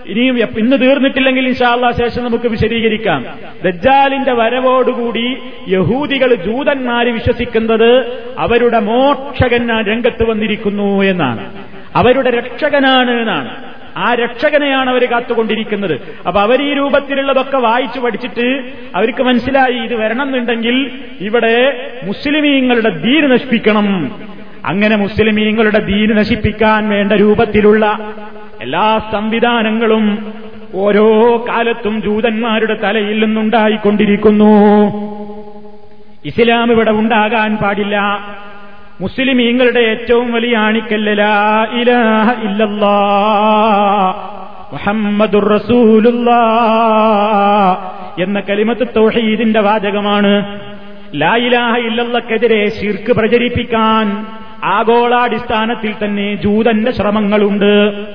ഇനിയും ഇന്ന് തീർന്നിട്ടില്ലെങ്കിൽ ഇൻഷാല്ല ശേഷം നമുക്ക് വിശദീകരിക്കാം. ദജ്ജാലിന്റെ വരവോടുകൂടി യഹൂദികൾ ജൂതന്മാര് വിശ്വസിക്കുന്നത് അവരുടെ മോക്ഷകൻ രംഗത്ത് വന്നിരിക്കുന്നു എന്നാണ്. അവരുടെ രക്ഷകനാണ് എന്നാണ്. ആ രക്ഷകനെയാണ് അവർ കാത്തുകൊണ്ടിരിക്കുന്നത്. അപ്പൊ അവർ ഈ രൂപത്തിലുള്ളതൊക്കെ വായിച്ചു പഠിച്ചിട്ട് അവർക്ക് മനസ്സിലായി ഇത് വരണം എന്നുണ്ടെങ്കിൽ ഇവിടെ മുസ്ലിമീങ്ങളുടെ ധീര് നശിപ്പിക്കണം. അങ്ങനെ മുസ്ലിമീങ്ങളുടെ ദീന് നശിപ്പിക്കാൻ വേണ്ട രൂപത്തിലുള്ള എല്ലാ സംവിധാനങ്ങളും ഓരോ കാലത്തും ജൂതന്മാരുടെ തലയിൽ നിന്നുണ്ടായിക്കൊണ്ടിരിക്കുന്നു. ഇസ്ലാം ഇവിടെ ഉണ്ടാകാൻ പാടില്ല. മുസ്ലിമീങ്ങളുടെ ഏറ്റവും വലിയ ആണിക്കല്ല ഇലാഹ ഇല്ലല്ലാ എന്ന കലിമത്ത് തൗഹീദിന്റെ വാചകമാണ്. ലായിലാഹ ഇല്ലല്ലക്കെതിരെ ശിർക്ക് പ്രചരിപ്പിക്കാൻ ആഗോളാടിസ്ഥാനത്തിൽ തന്നെ ജൂതന്റെ ശ്രമങ്ങളുണ്ട്.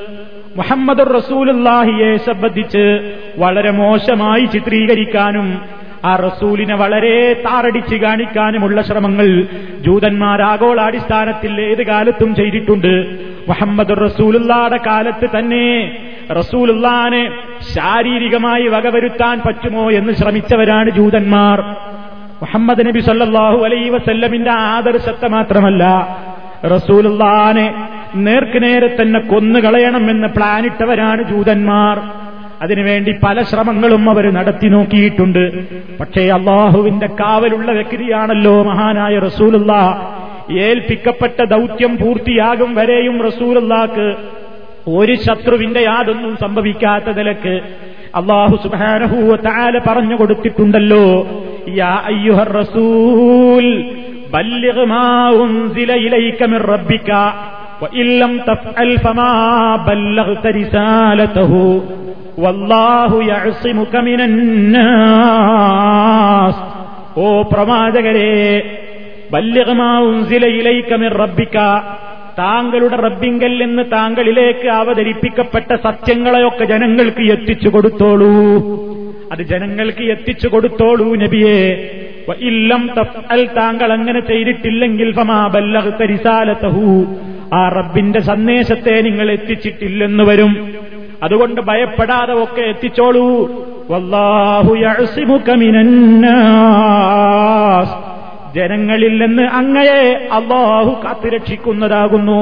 മുഹമ്മദ് റസൂലുല്ലാഹിയെ സംബന്ധിച്ച് വളരെ മോശമായി ചിത്രീകരിക്കാനും ആ റസൂലിനെ വളരെ താറടിച്ച് കാണിക്കാനുമുള്ള ശ്രമങ്ങൾ ജൂതന്മാർ ആഗോളാടിസ്ഥാനത്തിൽ ഏത് കാലത്തും ചെയ്തിട്ടുണ്ട്. മുഹമ്മദ് റസൂലുള്ളാടെ കാലത്ത് തന്നെ റസൂലുള്ളാനെ ശാരീരികമായി വകവരുത്താൻ പറ്റുമോ എന്ന് ശ്രമിച്ചവരാണ് ജൂതന്മാർ. മുഹമ്മദ് നബി സല്ലാഹു അലൈ വസല്ലമിന്റെ ആദർശത്തെ മാത്രമല്ല റസൂലുള്ളാനെ നേർക്കുനേരെ തന്നെ കൊന്നുകളയണമെന്ന് പ്ലാനിട്ടവരാണ് ജൂതന്മാർ. അതിനുവേണ്ടി പല ശ്രമങ്ങളും അവർ നടത്തി നോക്കിയിട്ടുണ്ട്. പക്ഷേ അള്ളാഹുവിന്റെ കാവലുള്ള വ്യക്തിയാണല്ലോ മഹാനായ റസൂലുള്ള. ഏൽപ്പിക്കപ്പെട്ട ദൗത്യം പൂർത്തിയാകും വരെയും റസൂലുള്ളാക്ക് ഒരു ശത്രുവിന്റെ യാതൊന്നും സംഭവിക്കാത്ത നിലയ്ക്ക് അള്ളാഹു സുബാനഹൂവ താല പറഞ്ഞു കൊടുത്തിട്ടുണ്ടല്ലോ. യാ അയ്യുഹർ റസൂൽ റബ്ബിക വഇല്ലം തഫ്അൽ ഫമാ ബല്ലഗ്ത റിസാലതഹു. ഓ പ്രവാചകരെ ബല്യമാവുംസിലയിലേക്കമിർ റബ്ബിക്ക താങ്കളുടെ റബ്ബിങ്കൽ നിന്ന് താങ്കളിലേക്ക് അവതരിപ്പിക്കപ്പെട്ട സത്യങ്ങളെയൊക്കെ ജനങ്ങൾക്ക് എത്തിച്ചു കൊടുത്തോളൂ. അത് ജനങ്ങൾക്ക് എത്തിച്ചു കൊടുത്തോളൂ നബിയെ. ഇല്ലം തഫ്അൽ താങ്കൾ അങ്ങനെ ചെയ്തിട്ടില്ലെങ്കിൽ ഫമാ റിസാലതഹു. ആ റബ്ബിന്റെ സന്ദേശത്തെ നിങ്ങൾ എത്തിച്ചിട്ടില്ലെന്ന് വരും. അതുകൊണ്ട് ഭയപ്പെടാതെ ഒക്കെ എത്തിച്ചോളൂ. ജനങ്ങളിൽ നിന്ന് അങ്ങയെ അള്ളാഹു കാത്തുരക്ഷിക്കുന്നതാകുന്നു.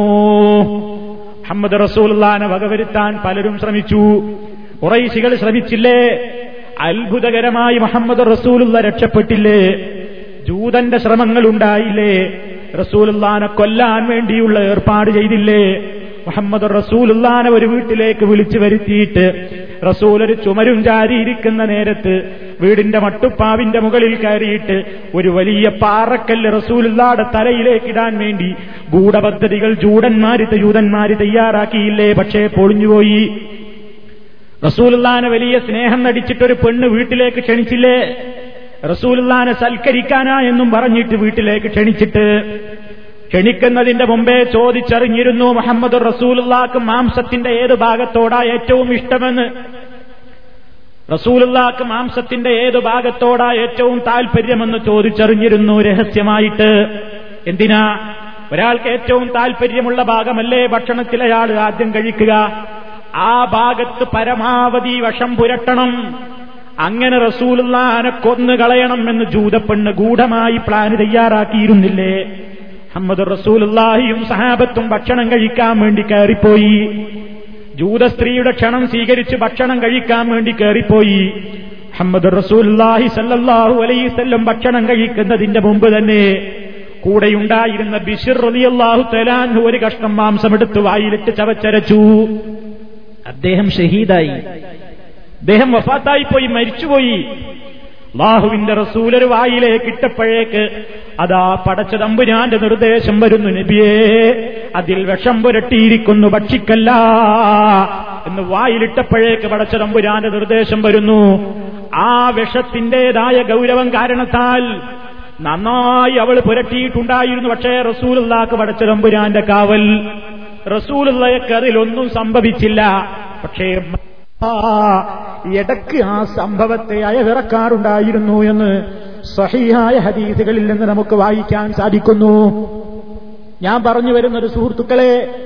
മുഹമ്മദ് റസൂൽനെ വകവരുത്താൻ പലരും ശ്രമിച്ചു. കുറൈശികൾ ശ്രമിച്ചില്ലേ? അത്ഭുതകരമായി മുഹമ്മദ് റസൂലുള്ള രക്ഷപ്പെട്ടില്ലേ? ജൂതന്റെ ശ്രമങ്ങൾ ഉണ്ടായില്ലേ? റസൂലുള്ളാനെ കൊല്ലാൻ വേണ്ടിയുള്ള ഏർപ്പാട് ചെയ്തില്ലേ? മുഹമ്മദ് റസൂലുല്ലാനെ ഒരു വീട്ടിലേക്ക് വിളിച്ചു വരുത്തിയിട്ട് റസൂൽ ഒരു ചുമരും ചാരിയിരിക്കുന്ന നേരത്ത് വീടിന്റെ മട്ടുപ്പാവിന്റെ മുകളിൽ കയറിയിട്ട് ഒരു വലിയ പാറക്കല്ല് റസൂലുള്ളാടെ തലയിലേക്ക് ഇടാൻ വേണ്ടി ഗൂഢപദ്ധതികൾ ജൂടന്മാര് യൂതന്മാര് തയ്യാറാക്കിയില്ലേ? പക്ഷേ പൊളിഞ്ഞുപോയി. റസൂലുള്ളാനെ വലിയ സ്നേഹം നടിച്ചിട്ടൊരു പെണ്ണ് വീട്ടിലേക്ക് ക്ഷണിച്ചില്ലേ? റസൂലുള്ളാനെ സൽക്കരിക്കാനാ എന്നും പറഞ്ഞിട്ട് വീട്ടിലേക്ക് ക്ഷണിച്ചിട്ട് ക്ഷണിക്കുന്നതിന്റെ മുമ്പേ ചോദിച്ചറിഞ്ഞിരുന്നു മുഹമ്മദ് റസൂലുള്ളാക്ക് മാംസത്തിന്റെ ഏത് ഭാഗത്തോടാ ഏറ്റവും ഇഷ്ടമെന്ന്. റസൂലുള്ളാക്ക് മാംസത്തിന്റെ ഏത് ഭാഗത്തോടാ ഏറ്റവും താൽപര്യമെന്ന് ചോദിച്ചറിഞ്ഞിരുന്നു രഹസ്യമായിട്ട്. എന്തിനാ? ഒരാൾക്ക് ഏറ്റവും താൽപര്യമുള്ള ഭാഗമല്ലേ ഭക്ഷണത്തിലയാൾ ആദ്യം കഴിക്കുക? ആ ഭാഗത്ത് പരമാവധി വശം പുരട്ടണം. അങ്ങനെ റസൂലുള്ളാനെ കൊന്നു കളയണം എന്ന് ജൂതപ്പെണ്ണ് ഗൂഢമായി പ്ലാന് തയ്യാറാക്കിയിരുന്നില്ലേ? മുഹമ്മദ് റസൂലുള്ളാഹിയും സഹാബത്തും ഭക്ഷണം കഴിക്കാൻ വേണ്ടി കയറിപ്പോയി. ജൂത സ്ത്രീയുടെ ക്ഷണം സ്വീകരിച്ച് ഭക്ഷണം കഴിക്കാൻ വേണ്ടി കയറിപ്പോയി. മുഹമ്മദ് റസൂലുള്ളാഹി സല്ലല്ലാഹു അലൈസല്ലം ഭക്ഷണം കഴിക്കുന്നതിന്റെ മുമ്പ് തന്നെ കൂടെയുണ്ടായിരുന്ന ബിഷിർ റളിയല്ലാഹു തലാൻഹു ഒരു കഷ്ണം മാംസം എടുത്ത് വായിലിട്ട് ചവച്ചരച്ചു. അദ്ദേഹം ഷഹീദായി. അദ്ദേഹം വഫാത്തായി പോയി മരിച്ചുപോയി. അള്ളാഹുവിന്റെ റസൂലൊരു വായിലേക്ക് ഇട്ടപ്പോഴേക്ക് അതാ പടച്ച തമ്പുരാന്റെ നിർദ്ദേശം വരുന്നു നബിയേ. അതിൽ വിഷം പുരട്ടിയിരിക്കുന്നു ഭക്ഷിക്കല്ല എന്ന് വായിലിട്ടപ്പോഴേക്ക് പടച്ച തമ്പുരാന്റെ നിർദ്ദേശം വരുന്നു. ആ വിഷത്തിന്റേതായ ഗൗരവം കാരണത്താൽ നന്നായി അവൾ പുരട്ടിയിട്ടുണ്ടായിരുന്നു. പക്ഷേ റസൂലുള്ളാക്ക് പടച്ച തമ്പുരാന്റെ കാവൽ. റസൂലുള്ളയക്ക് അതിലൊന്നും സംഭവിച്ചില്ല. പക്ഷേ ഇടയ്ക്ക് ആ സംഭവത്തെ അയവിറക്കാറുണ്ടായിരുന്നു എന്ന് സഹിയായ ഹദീസുകളിൽ നിന്ന് നമുക്ക് വായിക്കാൻ സാധിക്കുന്നു. ഞാൻ പറഞ്ഞു വരുന്നൊരു സുഹൃത്തുക്കളെ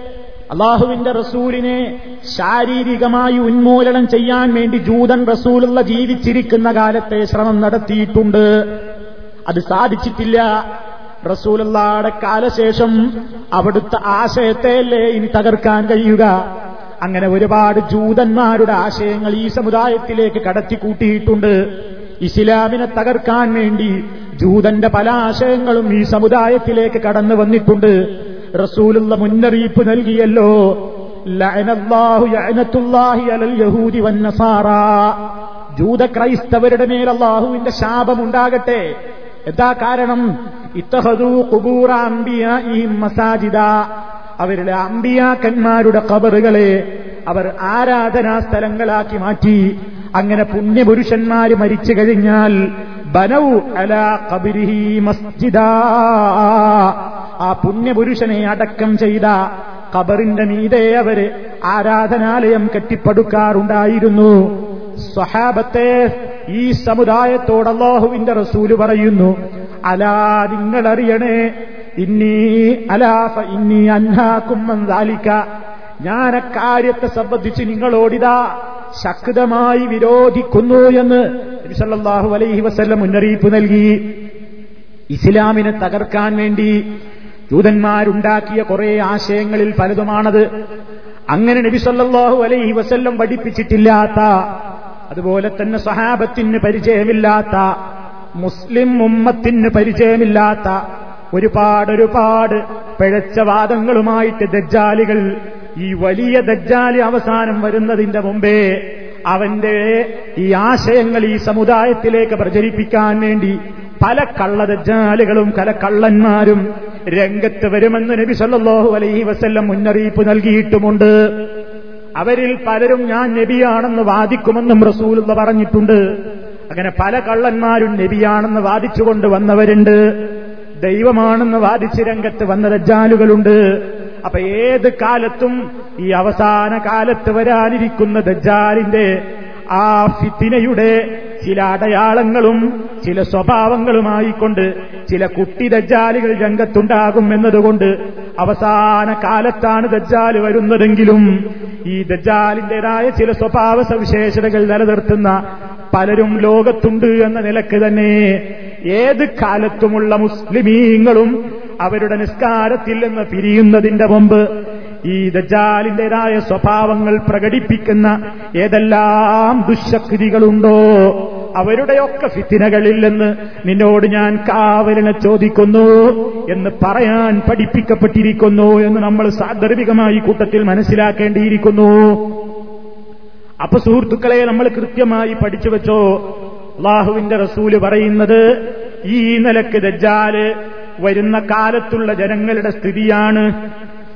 അള്ളാഹുവിന്റെ റസൂലിനെ ശാരീരികമായി ഉന്മൂലനം ചെയ്യാൻ വേണ്ടി ജൂതൻ റസൂലുള്ള ജീവിച്ചിരിക്കുന്ന കാലത്തെ ശ്രമം നടത്തിയിട്ടുണ്ട്. അത് സാധിച്ചിട്ടില്ല. റസൂലുള്ളാടെ കാലശേഷം അവിടുത്തെ ആശയത്തെയല്ലേ ഇനി തകർക്കാൻ കഴിയുക? അങ്ങനെ ഒരുപാട് ജൂതന്മാരുടെ ആശയങ്ങൾ ഈ സമുദായത്തിലേക്ക് കടത്തിക്കൂട്ടിയിട്ടുണ്ട്. ഇസ്ലാമിനെ തകർക്കാൻ വേണ്ടി ജൂതന്റെ പല ആശയങ്ങളും ഈ സമുദായത്തിലേക്ക് കടന്നു വന്നിട്ടുണ്ട്. റസൂലുള്ള മുന്നറിയിപ്പ് നൽകിയല്ലോ ജൂത ക്രൈസ്തവരുടെ മേൽ അള്ളാഹുവിന്റെ ശാപമുണ്ടാകട്ടെ എന്താ കാരണം? ഇത്തഹദൂ കുബൂറാംബിയ ഈ മസാജിദ. അവരുടെ അമ്പിയാക്കന്മാരുടെ കബറുകളെ അവർ ആരാധനാ സ്ഥലങ്ങളാക്കി മാറ്റി. അങ്ങനെ പുണ്യപുരുഷന്മാര് മരിച്ചു കഴിഞ്ഞാൽ ബനൗ അല കബിരിഹി മസ്ജിദ. ആ പുണ്യപുരുഷനെ അടക്കം ചെയ്ത കബറിന്റെ മീതെ അവർ ആരാധനാലയം കെട്ടിപ്പടുക്കാറുണ്ടായിരുന്നു. സ്വഹാബത്തെ ഈ സമുദായത്തോട് അള്ളാഹുവിന്റെ റസൂൽ പറയുന്നു അലാ നിങ്ങളറിയണേ ഇന്നീ അലാഫ ഇന്നീ അന്നാക്കും താലിക്ക ഞാൻ അക്കാര്യത്തെ സംബന്ധിച്ച് നിങ്ങളോടിതാ ശക്തമായി വിരോധിക്കുന്നു എന്ന് സല്ലല്ലാഹു അലൈഹി വസല്ലം മുന്നറിയിപ്പ് നൽകി. ഇസ്ലാമിനെ തകർക്കാൻ വേണ്ടി ജൂതന്മാരുണ്ടാക്കിയ കുറെ ആശയങ്ങളിൽ പലതുമാണത്. അങ്ങനെ നബി സല്ലല്ലാഹു അലൈഹി വസല്ലം പഠിപ്പിച്ചിട്ടില്ലാത്ത അതുപോലെ തന്നെ സഹാബത്തിന് പരിചയമില്ലാത്ത മുസ്ലിം ഉമ്മത്തിന് പരിചയമില്ലാത്ത ഒരുപാട് ഒരുപാട് പിഴച്ച വാദങ്ങളുമായിട്ട് ദജ്ജാലികൾ ഈ വലിയ ദജ്ജാലി അവസാനം വരുന്നതിന്റെ മുമ്പേ അവന്റെ ഈ ആശയങ്ങൾ ഈ സമുദായത്തിലേക്ക് പ്രചരിപ്പിക്കാൻ വേണ്ടി പല കള്ളദജ്ജാലുകളും പല കള്ളന്മാരും രംഗത്ത് വരുമെന്ന് നബി സല്ലാഹു അലൈഹി വസ്ല്ലം മുന്നറിയിപ്പ് നൽകിയിട്ടുമുണ്ട്. അവരിൽ പലരും ഞാൻ നബിയാണെന്ന് വാദിക്കുമെന്നും റസൂൽ പറഞ്ഞിട്ടുണ്ട്. അങ്ങനെ പല കള്ളന്മാരും നബിയാണെന്ന് വാദിച്ചുകൊണ്ട് വന്നവരുണ്ട്. ദൈവമാണെന്ന് വാദിച്ച് രംഗത്ത് വന്ന ദജ്ജാലുകളുണ്ട് അപ്പൊ ഏത് കാലത്തും ഈ അവസാന കാലത്ത് വരാനിരിക്കുന്ന ദജ്ജാലിന്റെ ആ ഫിത്തിനയുടെ ചില അടയാളങ്ങളും ചില സ്വഭാവങ്ങളുമായിക്കൊണ്ട് ചില കുട്ടി ദജ്ജാലുകൾ രംഗത്തുണ്ടാകും എന്നതുകൊണ്ട് അവസാന കാലത്താണ് ദജ്ജാൽ വരുന്നതെങ്കിലും ഈ ദജ്ജാലിന്റേതായ ചില സ്വഭാവ സവിശേഷതകൾ നിലനിർത്തുന്ന പലരും ലോകത്തുണ്ട് എന്ന നിലയ്ക്ക് തന്നെ ഏത് കാലത്തുമുള്ള മുസ്ലിമീങ്ങളും അവരുടെ നിസ്കാരത്തിൽ നിന്ന് പിരിയുന്നതിന്റെ മുമ്പ് ഈ ദജാലിന്റേതായ സ്വഭാവങ്ങൾ പ്രകടിപ്പിക്കുന്ന ഏതെല്ലാം ദുശക്തികളുണ്ടോ അവരുടെയൊക്കെ ഫിത്തിനകളിൽ നിന്ന് നിന്നോട് ഞാൻ കാവലിനെ ചോദിക്കുന്നു എന്ന് പറയാൻ പഠിപ്പിക്കപ്പെട്ടിരിക്കുന്നു എന്ന് നമ്മൾ സാന്ദർഭികമായി കൂട്ടത്തിൽ മനസ്സിലാക്കേണ്ടിയിരിക്കുന്നു. അപ്പൊ സുഹൃത്തുക്കളെ നമ്മൾ കൃത്യമായി പഠിച്ചു വെച്ചോ? അള്ളാഹുവിന്റെ റസൂൽ പറയുന്നത് ഈ നിലയ്ക്ക് ദജ്ജാൽ വരുന്ന കാലത്തുള്ള ജനങ്ങളുടെ സ്ഥിതിയാണ്.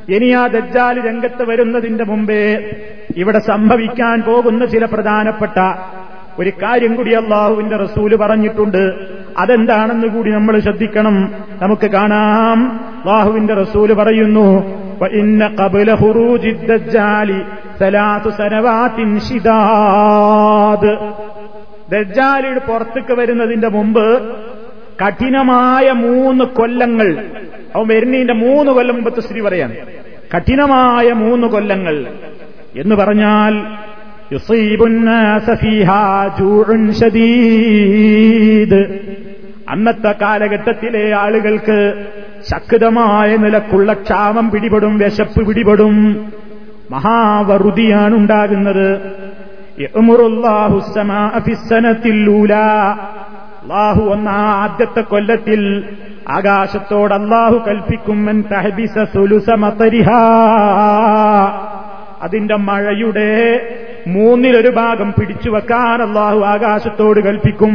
ഇനി ആ ദജ്ജാൽ രംഗത്ത് വരുന്നതിന്റെ മുമ്പേ ഇവിടെ സംഭവിക്കാൻ പോകുന്ന ചില പ്രധാനപ്പെട്ട ഒരു കാര്യം കൂടി അള്ളാഹുവിന്റെ റസൂൽ പറഞ്ഞിട്ടുണ്ട്. അതെന്താണെന്ന് കൂടി നമ്മൾ ശ്രദ്ധിക്കണം. നമുക്ക് കാണാം. അള്ളാഹുവിന്റെ റസൂൽ പറയുന്നു ദജ്ജാലിയുടെ പുറത്തേക്ക് വരുന്നതിന്റെ മുമ്പ് കഠിനമായ മൂന്ന് കൊല്ലങ്ങൾ. അവൻ വരുന്നതിന്റെ മൂന്ന് കൊല്ലം മുമ്പത്തെ സ്ത്രീ പറയാണ്. കഠിനമായ മൂന്ന് കൊല്ലങ്ങൾ. എന്ന് പറഞ്ഞാൽ അന്നത്തെ കാലഘട്ടത്തിലെ ആളുകൾക്ക് ശക്തമായ നിലക്കുള്ള ക്ഷാമം പിടിപെടും വിശപ്പ് പിടിപെടും. മഹാവറുതിയാണ് ഉണ്ടാകുന്നത്. അള്ളാഹു ഒന്ന ആദ്യത്തെ കൊല്ലത്തിൽ ആകാശത്തോട് അള്ളാഹു കൽപ്പിക്കും അതിന്റെ മഴയുടെ മൂന്നിലൊരു ഭാഗം പിടിച്ചു വെക്കാൻ അള്ളാഹു ആകാശത്തോട് കൽപ്പിക്കും.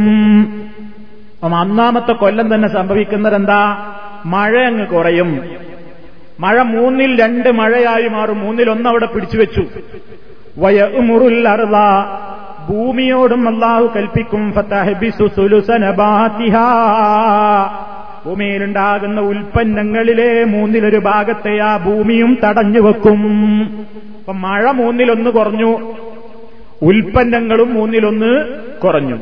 അപ്പം ഒന്നാമത്തെ കൊല്ലം തന്നെ സംഭവിക്കുന്നത് എന്താ മഴ അങ്ങ് കുറയും. മഴ മൂന്നിൽ രണ്ട് മഴയായി മാറും. മൂന്നിൽ ഒന്ന് അവിടെ പിടിച്ചു വെച്ചു. വയമുറുൽ അറുത ഭൂമിയോടും അള്ളാഹു കൽപ്പിക്കും ഭൂമിയിലുണ്ടാകുന്ന ഉൽപ്പന്നങ്ങളിലെ മൂന്നിലൊരു ഭാഗത്തെ ആ ഭൂമിയും തടഞ്ഞു വെക്കും. അപ്പൊ മഴ മൂന്നിലൊന്ന് കുറഞ്ഞു. ഉൽപ്പന്നങ്ങളും മൂന്നിലൊന്ന് കുറഞ്ഞു.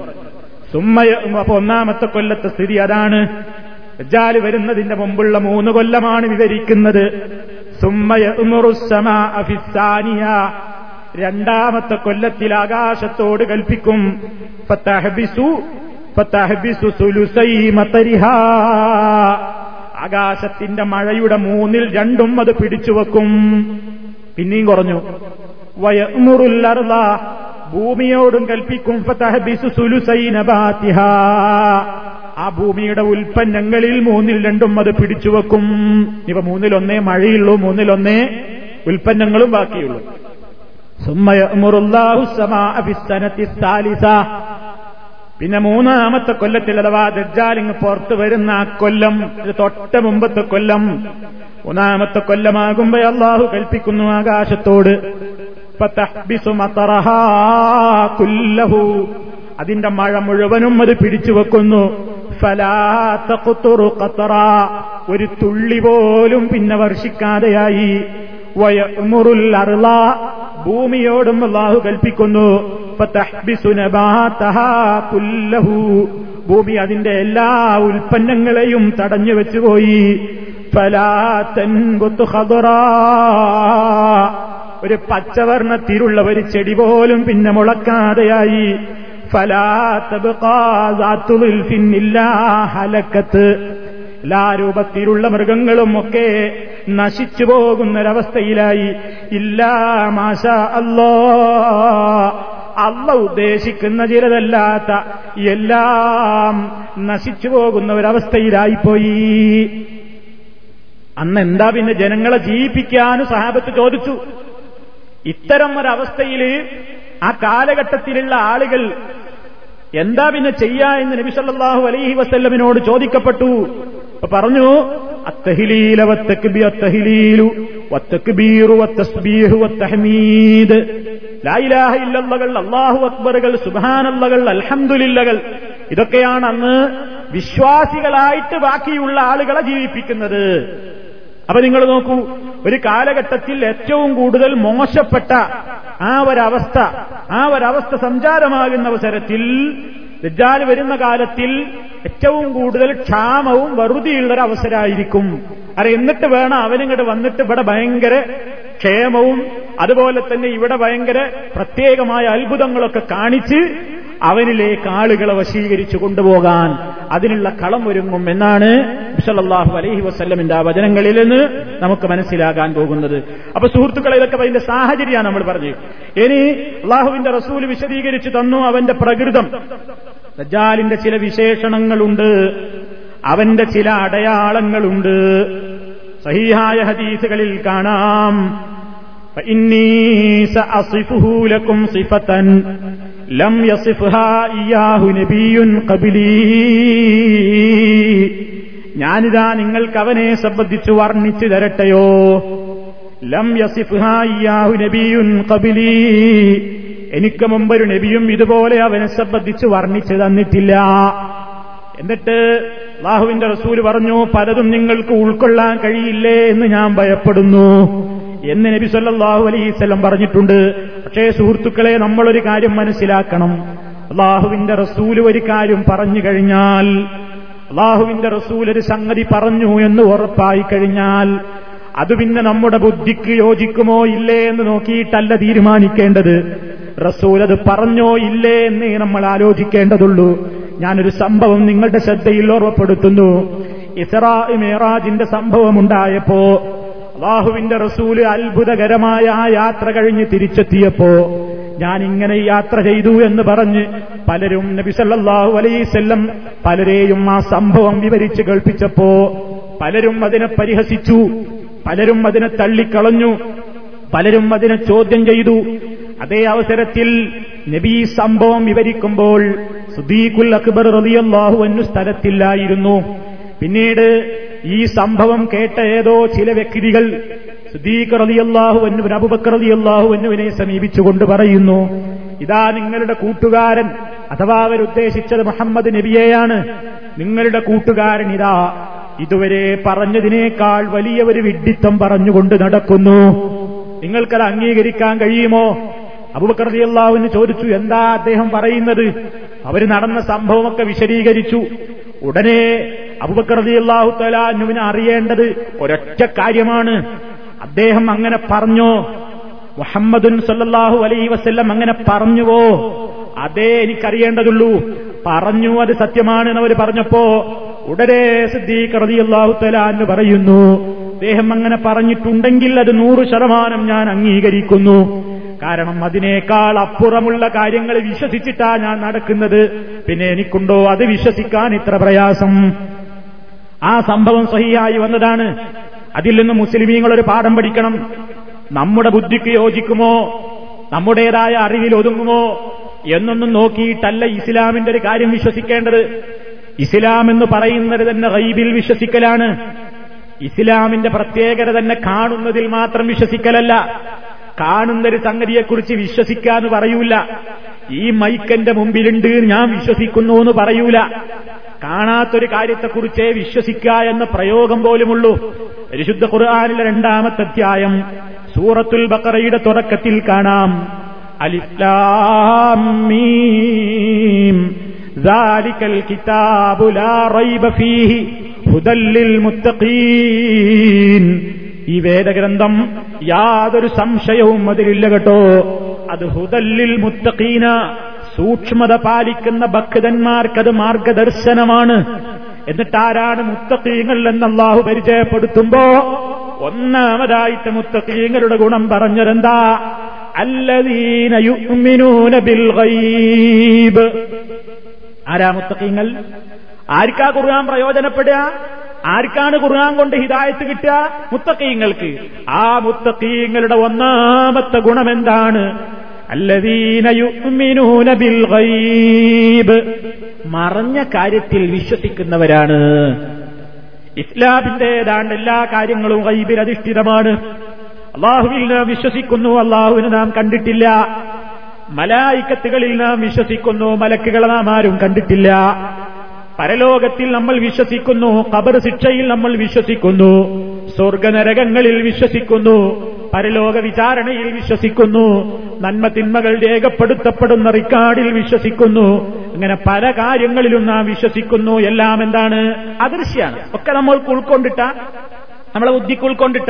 സുമ്മയ അപ്പൊ ഒന്നാമത്തെ കൊല്ലത്തെ സ്ഥിതി അതാണ്. ജാൽ വരുന്നതിന്റെ മുമ്പുള്ള മൂന്ന് കൊല്ലമാണ് വിവരിക്കുന്നത്. സുമ്മയ രണ്ടാമത്തെ കൊല്ലത്തിൽ ആകാശത്തോട് കൽപ്പിക്കും. ആകാശത്തിന്റെ മഴയുടെ മൂന്നിൽ രണ്ടും അത് പിടിച്ചുവെക്കും പിന്നെയും കുറഞ്ഞു. ഭൂമിയോടും കൽപ്പിക്കും. ആ ഭൂമിയുടെ ഉൽപ്പന്നങ്ങളിൽ മൂന്നിൽ രണ്ടും അത് പിടിച്ചുവെക്കും ഇവ മൂന്നിലൊന്നേ മഴയുള്ളൂ മൂന്നിലൊന്നേ ഉൽപ്പന്നങ്ങളും ബാക്കിയുള്ളൂ. പിന്നെ മൂന്നാമത്തെ കൊല്ലത്തിൽ അഥവാ ദജ്ജാലിങ് പുറത്തു വരുന്ന ആ കൊല്ലം തൊട്ട മുമ്പത്തെ കൊല്ലം. മൂന്നാമത്തെ കൊല്ലമാകുമ്പോ അള്ളാഹു കൽപ്പിക്കുന്നു ആകാശത്തോട്. അതിന്റെ മഴ മുഴുവനും അത് പിടിച്ചു വെക്കുന്നു. ഒരു തുള്ളി പോലും പിന്നെ വർഷിക്കാതെയായി. ഭൂമിയോടും അള്ളാഹു കൽപ്പിക്കുന്നു. ഭൂമി അതിന്റെ എല്ലാ ഉൽപ്പന്നങ്ങളെയും തടഞ്ഞു വെച്ചുപോയി. ഒരു പച്ചവർണത്തിലുള്ള ഒരു ചെടി പോലും പിന്നെ മുളക്കാതെയായി. എല്ലാ രൂപത്തിലുള്ള മൃഗങ്ങളും ഒക്കെ നശിച്ചു പോകുന്നൊരവസ്ഥയിലായി. ഇല്ലാ മാഷ അല്ലോ. അല്ല ഉദ്ദേശിക്കുന്ന ചിലതല്ലാത്ത എല്ലാം നശിച്ചു പോകുന്ന ഒരവസ്ഥയിലായിപ്പോയി അന്ന് എന്താ പിന്നെ ജനങ്ങളെ ജീവിപ്പിക്കാനും സഹാബത്ത് ചോദിച്ചു. ഇത്തരം ഒരവസ്ഥയിൽ ആ കാലഘട്ടത്തിലുള്ള ആളുകൾ എന്താ പിന്നെ ചെയ്യാ എന്ന് നബിസല്ലാഹു അലൈഹി വസല്ലമിനോട് ചോദിക്കപ്പെട്ടു. പറഞ്ഞു അത്തഹിലീല വത്തക്ബി അത്തഹിലീലു വത്തക്ബീറു വത്തസ്ബീഹു വത്തഹമീദ്. ഇലാഹ ഇല്ലല്ലകൾ അള്ളാഹു അക്ബറുകൾ സുബാനല്ലകൾ അൽഹംദുലില്ലകൾ. ഇതൊക്കെയാണ് അന്ന് വിശ്വാസികളായിട്ട് ബാക്കിയുള്ള ആളുകളെ ജീവിപ്പിക്കുന്നത്. അപ്പൊ നിങ്ങൾ നോക്കൂ ഒരു കാലഘട്ടത്തിൽ ഏറ്റവും കൂടുതൽ മോശപ്പെട്ട ആ ഒരവസ്ഥ ആ ഒരവസ്ഥ സഞ്ചാരമാകുന്ന അവസരത്തിൽ ദജ്ജാൽ വരുന്ന കാലത്തിൽ ഏറ്റവും കൂടുതൽ ക്ഷാമവും വറുതിയുള്ളൊരവസരമായിരിക്കും അര എന്നിട്ട് വേണം അവനിങ്ങോട്ട് വന്നിട്ട് ഇവിടെ ഭയങ്കര ക്ഷേമവും അതുപോലെ തന്നെ ഇവിടെ ഭയങ്കര പ്രത്യേകമായ അത്ഭുതങ്ങളൊക്കെ കാണിച്ച് അവനിലേക്ക് ആളുകളെ വശീകരിച്ചു കൊണ്ടുപോകാൻ അതിനുള്ള കളം ഒരുങ്ങും എന്നാണ് ബിസലല്ലാഹു അലഹി വസ്ല്ലമിന്റെ ആ വചനങ്ങളിൽ നിന്ന് നമുക്ക് മനസ്സിലാകാൻ പോകുന്നത്. അപ്പൊ സുഹൃത്തുക്കളെ ഇതൊക്കെ അതിന്റെ സാഹചര്യമാണ് നമ്മൾ പറഞ്ഞു ഇനി അള്ളാഹുവിന്റെ റസൂൽ വിശദീകരിച്ചു തന്നു അവന്റെ പ്രകൃതം. ദജാലിന്റെ ചില വിശേഷണങ്ങളുണ്ട്. അവന്റെ ചില അടയാളങ്ങളുണ്ട്. സഹിഹായ ഹദീസുകളിൽ കാണാം. ലക്കും സിഫത്തൻ ലം യസിഫ്ഹാ ഇയാഹു നബിയുൻ കബിലീ ഞാനിതാ നിങ്ങൾക്ക് അവനെ സംബന്ധിച്ചു വർണിച്ചു തരട്ടെയോ? ലം യസിഫ്ഹാ ഇയാഹു നബിയുൻ കബിലീ എനിക്ക് മുമ്പൊരു നബിയും ഇതുപോലെ അവനെ സംബന്ധിച്ച് വർണിച്ചു തന്നിട്ടില്ല. എന്നിട്ട് അള്ളാഹുവിന്റെ റസൂൽ പറഞ്ഞു പലതും നിങ്ങൾക്ക് ഉൾക്കൊള്ളാൻ കഴിയില്ലേ എന്ന് ഞാൻ ഭയപ്പെടുന്നു. എന്ന് നബി സല്ലാഹു അലൈസ്വല്ലം പറഞ്ഞിട്ടുണ്ട്. പക്ഷേ സുഹൃത്തുക്കളെ നമ്മളൊരു കാര്യം മനസ്സിലാക്കണം. അള്ളാഹുവിന്റെ റസൂൽ ഒരു കാര്യം പറഞ്ഞു കഴിഞ്ഞാൽ അള്ളാഹുവിന്റെ റസൂൽ ഒരു സംഗതി പറഞ്ഞു എന്ന് ഉറപ്പായി കഴിഞ്ഞാൽ അത് പിന്നെ നമ്മുടെ ബുദ്ധിക്ക് യോജിക്കുമോ ഇല്ലേ എന്ന് നോക്കിയിട്ടല്ല തീരുമാനിക്കേണ്ടത്. റസൂൽ അത് പറഞ്ഞോ ഇല്ലേ എന്നേ നമ്മൾ ആലോചിക്കേണ്ടതുള്ളൂ. ഞാനൊരു സംഭവം നിങ്ങളുടെ ശ്രദ്ധയിൽ ഓർമ്മപ്പെടുത്തുന്നു. ഇസറാജിന്റെ സംഭവം ഉണ്ടായപ്പോ അള്ളാഹുവിന്റെ റസൂൽ അത്ഭുതകരമായ ആ യാത്ര കഴിഞ്ഞ് തിരിച്ചെത്തിയപ്പോ ഞാൻ ഇങ്ങനെ യാത്ര ചെയ്തു എന്ന് പറഞ്ഞ് പലരും നബിസല്ലാഹു അലൈസല്ലം പലരെയും ആ സംഭവം വിവരിച്ച് കേൾപ്പിച്ചപ്പോ പലരും അതിനെ പരിഹസിച്ചു പലരും അതിനെ തള്ളിക്കളഞ്ഞു പലരും അതിനെ ചോദ്യം ചെയ്തു. അതേ അവസരത്തിൽ നബി സംഭവം വിവരിക്കുമ്പോൾ സുദീഖുൽ അക്ബർ റളിയല്ലാഹു എന്നു സ്ഥലത്തില്ലായിരുന്നു. പിന്നീട് ഈ സംഭവം കേട്ട ഏതോ ചില വ്യക്തികൾ സുദീഖ് റളിയല്ലാഹു അന്നുവിന് അബുബക്കർ റളിയല്ലാഹു എന്നുവിനെ സമീപിച്ചുകൊണ്ട് പറയുന്നു ഇതാ നിങ്ങളുടെ കൂട്ടുകാരൻ അഥവാ അവരുദ്ദേശിച്ചത് മുഹമ്മദ് നബിയെയാണ്. നിങ്ങളുടെ കൂട്ടുകാരൻ ഇതാ ഇതുവരെ പറഞ്ഞതിനേക്കാൾ വലിയ ഒരു വിഡ്ഢിത്തം പറഞ്ഞുകൊണ്ട് നടക്കുന്നു. നിങ്ങൾക്കത് അംഗീകരിക്കാൻ കഴിയുമോ? അബുബക്കർ ചോദിച്ചു എന്താ അദ്ദേഹം പറയുന്നത്? അവർ നടന്ന സംഭവമൊക്കെ വിശദീകരിച്ചു. ഉടനെ അബുബക്കർ റളിയല്ലാഹു തലാനുവിന് അറിയേണ്ടത് ഒരൊറ്റ കാര്യമാണ്. അദ്ദേഹം അങ്ങനെ പറഞ്ഞോ? മുഹമ്മദുൻ സല്ലാഹു അലൈ വസ്ല്ലം അങ്ങനെ പറഞ്ഞുവോ? അതേ എനിക്കറിയേണ്ടതുള്ളൂ. പറഞ്ഞു അത് സത്യമാണ് എന്നവർ പറഞ്ഞപ്പോ ഉടനെ സിദ്ദീഖ് റതിയല്ലാഹു തലാന്ന് പറയുന്നു അദ്ദേഹം അങ്ങനെ പറഞ്ഞിട്ടുണ്ടെങ്കിൽ അത് നൂറ് ശതമാനം ഞാൻ അംഗീകരിക്കുന്നു. കാരണം അതിനേക്കാൾ അപ്പുറമുള്ള കാര്യങ്ങൾ വിശ്വസിച്ചിട്ടാ ഞാൻ നടക്കുന്നത്. പിന്നെ എനിക്കുണ്ടോ അത് വിശ്വസിക്കാൻ ഇത്ര പ്രയാസം? ആ സംഭവം സഹിയായി വന്നതാണ്. അതിൽ നിന്ന് മുസ്ലിമീങ്ങൾ ഒരു പാഠം പഠിക്കണം. നമ്മുടെ ബുദ്ധിക്ക് യോജിക്കുമോ? നമ്മുടേതായ അറിവിൽ ഒതുങ്ങുമോ? എന്നൊന്നും നോക്കിയിട്ടല്ല ഇസ്ലാമിന്റെ ഒരു കാര്യം വിശ്വസിക്കേണ്ടത്. ഇസ്ലാം എന്ന് പറയുന്നത് തന്നെ റൈബിൽ വിശ്വസിക്കലാണ്. ഇസ്ലാമിന്റെ പ്രത്യേകത തന്നെ കാണുന്നതിൽ മാത്രം വിശ്വസിക്കലല്ല. കാണുന്നൊരു സംഗതിയെക്കുറിച്ച് വിശ്വസിക്കാന്ന് പറയൂല. ഈ മൈക്കന്റെ മുമ്പിലുണ്ട് ഞാൻ വിശ്വസിക്കുന്നു എന്ന് പറയൂല. കാണാത്തൊരു കാര്യത്തെക്കുറിച്ചേ വിശ്വസിക്ക എന്ന പ്രയോഗം പോലുമുള്ളൂ. പരിശുദ്ധ ഖുർആാനിലെ രണ്ടാമത്തെ അധ്യായം സൂറത്തുൽ ബക്കറയുടെ തുടക്കത്തിൽ കാണാം. അലിഫ്ലാമീം കിതാബുലാ റൈബ ഫീഹി ഹുദല്ലിൽ മുത്തഖീൻ. ഈ വേദഗ്രന്ഥം യാതൊരു സംശയവും അതിലില്ല കേട്ടോ. അത് ഹുദല്ലിൽ മുത്തഖീന സൂക്ഷ്മത പാലിക്കുന്ന ഭക്തന്മാർക്കത് മാർഗദർശനമാണ്. എന്നിട്ടാരാണ് മുത്തഖീങ്ങൾ എന്ന് അള്ളാഹു പരിചയപ്പെടുത്തുമ്പോ ഒന്നാമതായിട്ട് മുത്തഖീങ്ങളുടെ ഗുണം പറഞ്ഞതെന്താ? അല്ലദീന യുഅ്മിനൂന ബിൽ ഗൈബ്. ആരാ മുത്തഖീങ്ങൾ? ആർക്കാ ഖുർആൻ പ്രയോജനപ്പെടുക? ആർക്കാണ് ഖുർആൻ കൊണ്ട് ഹിതായത്ത് കിട്ടുക? മുത്തക്കീങ്ങൾക്ക് ആ മുത്തക്കീങ്ങളുടെ ഒന്നാമത്തെ ഗുണം എന്താണ്? മറഞ്ഞ കാര്യത്തിൽ വിശ്വസിക്കുന്നവരാണ്. ഇസ്ലാമിന്റേതാണ് എല്ലാ കാര്യങ്ങളും ഗൈബിൽ അധിഷ്ഠിതമാണ്. അള്ളാഹുവിൽ നാം വിശ്വസിക്കുന്നു അള്ളാഹുവിനെ നാം കണ്ടിട്ടില്ല. മലായിക്കത്തുകളിൽ നാം വിശ്വസിക്കുന്നു മലക്കുകളെ നാം ആരും കണ്ടിട്ടില്ല. പരലോകത്തിൽ നമ്മൾ വിശ്വസിക്കുന്നു കബർ ശിക്ഷയിൽ നമ്മൾ വിശ്വസിക്കുന്നു സ്വർഗനരകങ്ങളിൽ വിശ്വസിക്കുന്നു പരലോക വിചാരണയിൽ വിശ്വസിക്കുന്നു നന്മ തിന്മകൾ രേഖപ്പെടുത്തപ്പെടുന്ന റിക്കാർഡിൽ വിശ്വസിക്കുന്നു അങ്ങനെ പല കാര്യങ്ങളിലും നാം വിശ്വസിക്കുന്നു. എല്ലാം എന്താണ്? അദൃശ്യാണ്. ഒക്കെ നമ്മൾക്ക് ഉൾക്കൊണ്ടിട്ട നമ്മളെ ബുദ്ധിക്ക് ഉൾക്കൊണ്ടിട്ട.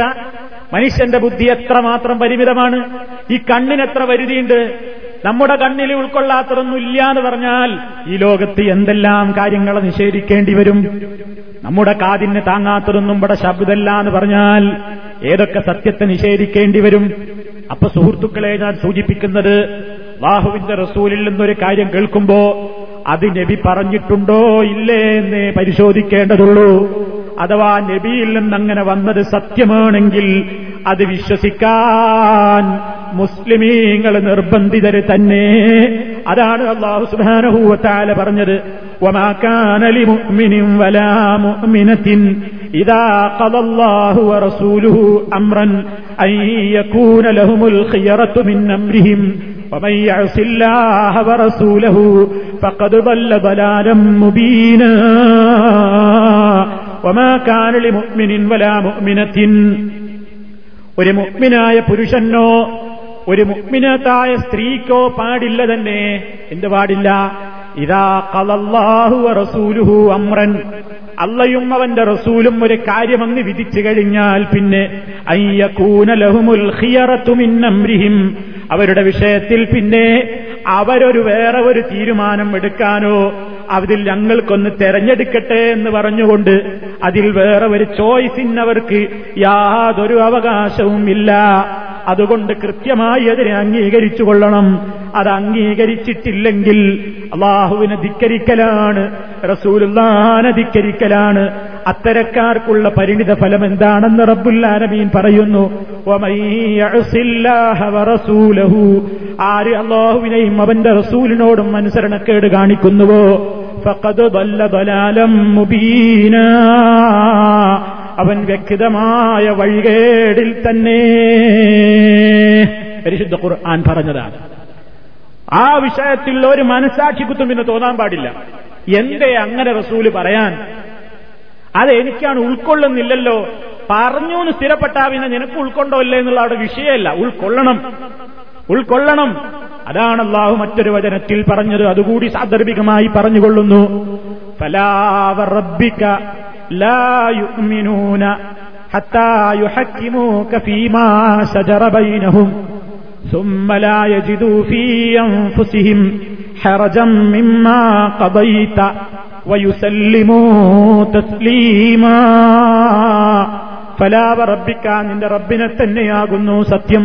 മനുഷ്യന്റെ ബുദ്ധി എത്ര മാത്രം പരിമിതമാണ്? ഈ കണ്ണിന് എത്ര പരിധിയുണ്ട്? നമ്മുടെ കണ്ണിൽ ഉൾക്കൊള്ളാത്തതൊന്നും ഇല്ല എന്ന് പറഞ്ഞാൽ ഈ ലോകത്ത് എന്തെല്ലാം കാര്യങ്ങളെ നിഷേധിക്കേണ്ടി വരും? നമ്മുടെ കാതിന് താങ്ങാത്തതൊന്നും ഇവിടെ ശബ്ദമല്ല എന്ന് പറഞ്ഞാൽ ഏതൊക്കെ സത്യത്തെ നിഷേധിക്കേണ്ടി വരും? അപ്പൊ സുഹൃത്തുക്കളെ ഞാൻ സൂചിപ്പിക്കുന്നത് വാഹുവിന്റെ റസൂലിൽ നിന്നൊരു കാര്യം കേൾക്കുമ്പോ അത് നബി പറഞ്ഞിട്ടുണ്ടോ ഇല്ലേ എന്ന് പരിശോധിക്കേണ്ടതുള്ളൂ. അഥവാ നബിയിൽ നിന്ന് അങ്ങനെ വന്നത് സത്യമാണെങ്കിൽ അത് വിശ്വസിക്കാൻ മുസ്ലിമീങ്ങൾ നിർബന്ധിതര് തന്നെ അതാണ് അള്ളാഹു സുബാനഹൂവത്താല പറഞ്ഞത് وما لمؤمن ولا مؤمنة إذا قضى الله ورسوله أمرا أن يكون لهم الخيرة من أمرهم ومن يعص الله ورسوله فقد ضل ضلالا مبينا وما كان لمؤمن ولا مؤمنة ഒരു മുഗ്മിനായ പുരുഷനോ ഒരു മുഗ്മിനത്തായ സ്ത്രീക്കോ പാടില്ല തന്നെ. എന്ത് പാടില്ല? ഇതാ കലല്ലാഹു റസൂലുഹു അമ്രൻ അള്ളയും അവന്റെ റസൂലും ഒരു കാര്യമെന്ന് വിധിച്ചു കഴിഞ്ഞാൽ പിന്നെ അയ്യക്കൂനലഹുമുൽ ഖിയറത്തുമിന്നംരിഹിം അവരുടെ വിഷയത്തിൽ പിന്നെ അവരൊരു വേറെ ഒരു തീരുമാനം എടുക്കാനോ അതിൽ ഞങ്ങൾക്കൊന്ന് തെരഞ്ഞെടുക്കട്ടെ എന്ന് പറഞ്ഞുകൊണ്ട് അതിൽ വേറെ ഒരു ചോയ്സിന് അവർക്ക് യാതൊരു അവകാശവും ഇല്ല അതുകൊണ്ട് കൃത്യമായി അതിനെ അംഗീകരിച്ചു കൊള്ളണം അത് അംഗീകരിച്ചിട്ടില്ലെങ്കിൽ അള്ളാഹുവിനെ ധിക്കരിക്കലാണ് റസൂലുല്ലാനെ ധിക്കരിക്കലാണ്. അത്തരക്കാർക്കുള്ള പരിണിത ഫലം എന്താണെന്ന് റബ്ബുല്ലാനബീൻ പറയുന്നു. ആര് അള്ളാഹുവിനെയും അവന്റെ റസൂലിനോടും അനുസരണക്കേട് കാണിക്കുന്നുവോ? ഫഖദ് ബല്ല ദലാലം മുബീന. അവൻ വ്യക്തമായ വഴികേടിൽ തന്നെ. പരിശുദ്ധ ഖുർആൻ പറഞ്ഞതാണ്. ആ വിഷയത്തിൽ ഒരു മനസ്സാക്ഷിക്കുത്തും കുത്തും പിന്നെ തോന്നാൻ പാടില്ല. എന്തേ അങ്ങനെ റസൂൽ പറയാൻ? അത് എനിക്കാണ് ഉൾക്കൊള്ളുന്നില്ലല്ലോ. പറഞ്ഞു എന്ന് സ്ഥിരപ്പെട്ടാ പിന്നെ നിനക്ക് ഉൾക്കൊണ്ടോ ഇല്ലേ എന്നുള്ള അവിടെ വിഷയമല്ല. ഉൾക്കൊള്ളണം. ഉൾക്കൊള്ളണം. അതാണ് അള്ളാഹു മറ്റൊരു വചനത്തിൽ പറഞ്ഞത്. അതുകൂടി സാന്ദർഭികമായി പറഞ്ഞുകൊള്ളുന്നു. ഫലാവറബിക്ക لا يؤمنون حتى يحكموك فيما شجر بينهم ثم لا يجدوا في أنفسهم حرجا مما قضيت ويسلموا تسليما فلا وربك നിന്റെ റബ്ബിനെ തന്നെയാകുന്നു സത്യം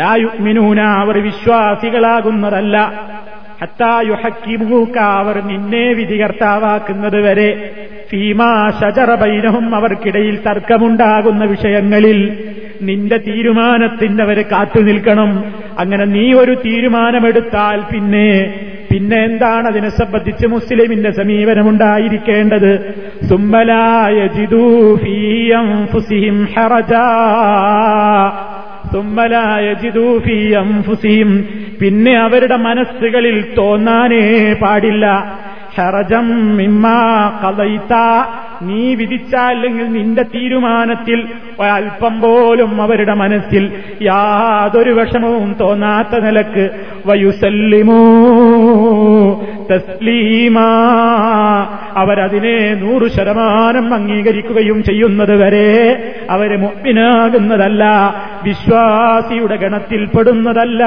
ലാ യുഗ്മിനൂന അവർ വിശ്വാസികളാകുന്നതല്ല ഹത്തായുഹക്കിമുക്ക അവർ നിന്നെ വിധികർത്താവാക്കുന്നത് വരെ. ഫീമാ ശചറബൈനവും അവർക്കിടയിൽ തർക്കമുണ്ടാകുന്ന വിഷയങ്ങളിൽ നിന്റെ തീരുമാനത്തിന്റെ അവർ കാത്തു നിൽക്കണം. അങ്ങനെ നീ ഒരു തീരുമാനമെടുത്താൽ പിന്നെ പിന്നെ എന്താണ് അതിനെ സംബന്ധിച്ച് മുസ്ലിമിന്റെ സമീപനമുണ്ടായിരിക്കേണ്ടത്? സുമ്മലായ ജിദൂഫീയം ഫുസിഹിം ഹറജാ. സുമ്മലായ ജിദൂഫീയം ഫുസിഹിം പിന്നെ അവരുടെ മനസ്സുകളിൽ തോന്നാനേ പാടില്ല. ഹറജം മിമ്മാ കളൈത്ത നീ വിധിച്ചല്ലെങ്കിൽ നിന്റെ തീരുമാനത്തിൽ അല്പം പോലും അവരുടെ മനസ്സിൽ യാതൊരു വിഷമവും തോന്നാത്ത നിലയ്ക്ക്. വയുസല്ലിമോ തസ്ലീമാ. അവരതിനെ നൂറു ശതമാനം അംഗീകരിക്കുകയും ചെയ്യുന്നത് വരെ അവർ മുപ്പിനാകുന്നതല്ല വിശ്വാസിയുടെ ഗണത്തിൽപ്പെടുന്നതല്ല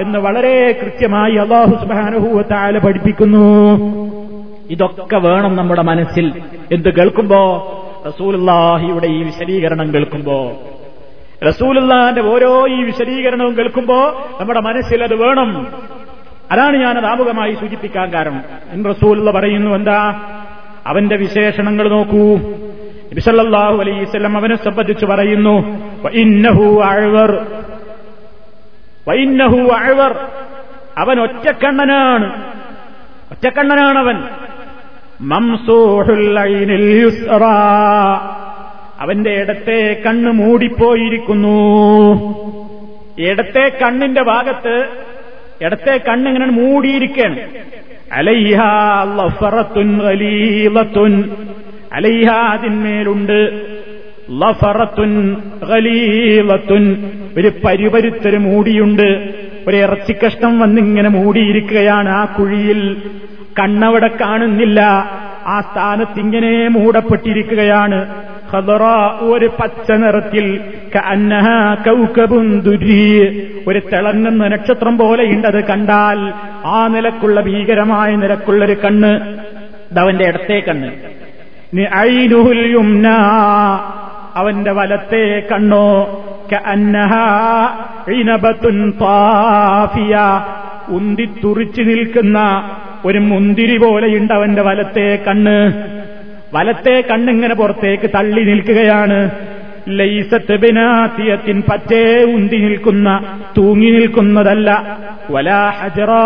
എന്ന് വളരെ കൃത്യമായി അള്ളാഹു സുബാനുഭൂവത്താൽ പഠിപ്പിക്കുന്നു. ഇതൊക്കെ വേണം നമ്മുടെ മനസ്സിൽ. എന്ത് കേൾക്കുമ്പോ? റസൂലുള്ളാഹിയുടെ ഈ വിശദീകരണം കേൾക്കുമ്പോ. റസൂലുള്ളാന്റെ ഓരോ ഈ വിശദീകരണവും കേൾക്കുമ്പോ നമ്മുടെ മനസ്സിൽ അത് വേണം. അതാണ് ഞാനത് ആമുഖമായി സൂചിപ്പിക്കാൻ കാരണം. ഇൻ റസൂലുള്ള പറയുന്നു എന്താ? അവന്റെ വിശേഷണങ്ങൾ നോക്കൂ. ബിസല്ലാഹു അലൈസ്ലം അവനെ സംബന്ധിച്ച് പറയുന്നു അവൻ ഒറ്റക്കണ്ണനാണ്. ഒറ്റക്കണ്ണനാണവൻ. അവന്റെ ഇടത്തെ കണ്ണ് മൂടിപ്പോയിരിക്കുന്നു. ഇടത്തെ കണ്ണിന്റെ ഭാഗത്ത് ഇടത്തെ കണ്ണിങ്ങനെ മൂടിയിരിക്കുകയാണ്. അലൈഹാത്തുൻ അലീലത്തുൻ അലൈഹ ലഫറത്തുൻ ഖലീലത്തുൻ ഒരു പരിപരുത്തര് മൂടിയുണ്ട്. ഒരു ഇറച്ചിക്കഷ്ണം വന്നിങ്ങനെ മൂടിയിരിക്കുകയാണ് ആ കുഴിയിൽ. കണ്ണവിടെ കാണുന്നില്ല. ആ സ്ഥാനത്ത് ഇങ്ങനെ മൂടപ്പെട്ടിരിക്കുകയാണ് ഒരു പച്ച നിറത്തിൽ ഒരു തിളങ്ങുന്ന നക്ഷത്രം പോലെയുണ്ടത് കണ്ടാൽ. ആ നിലക്കുള്ള ഭീകരമായ നിലക്കുള്ളൊരു കണ്ണ്. അവന്റെ ഇടത്തെ കണ്ണ്. യുംന. അവന്റെ വലത്തെ കണ്ണോ. ഉന്തിത്തുറിച്ചു നിൽക്കുന്ന ഒരു മുന്തിരി പോലെയുണ്ട് അവന്റെ വലത്തെ കണ്ണ്. വലത്തെ കണ്ണിങ്ങനെ പുറത്തേക്ക് തള്ളി നിൽക്കുകയാണ്. ലൈസത്ത് ബിനാത്തിയത്തിൻ പറ്റേ ഉന്തി നിൽക്കുന്ന തൂങ്ങി നിൽക്കുന്നതല്ല. വലാ ഹജറാ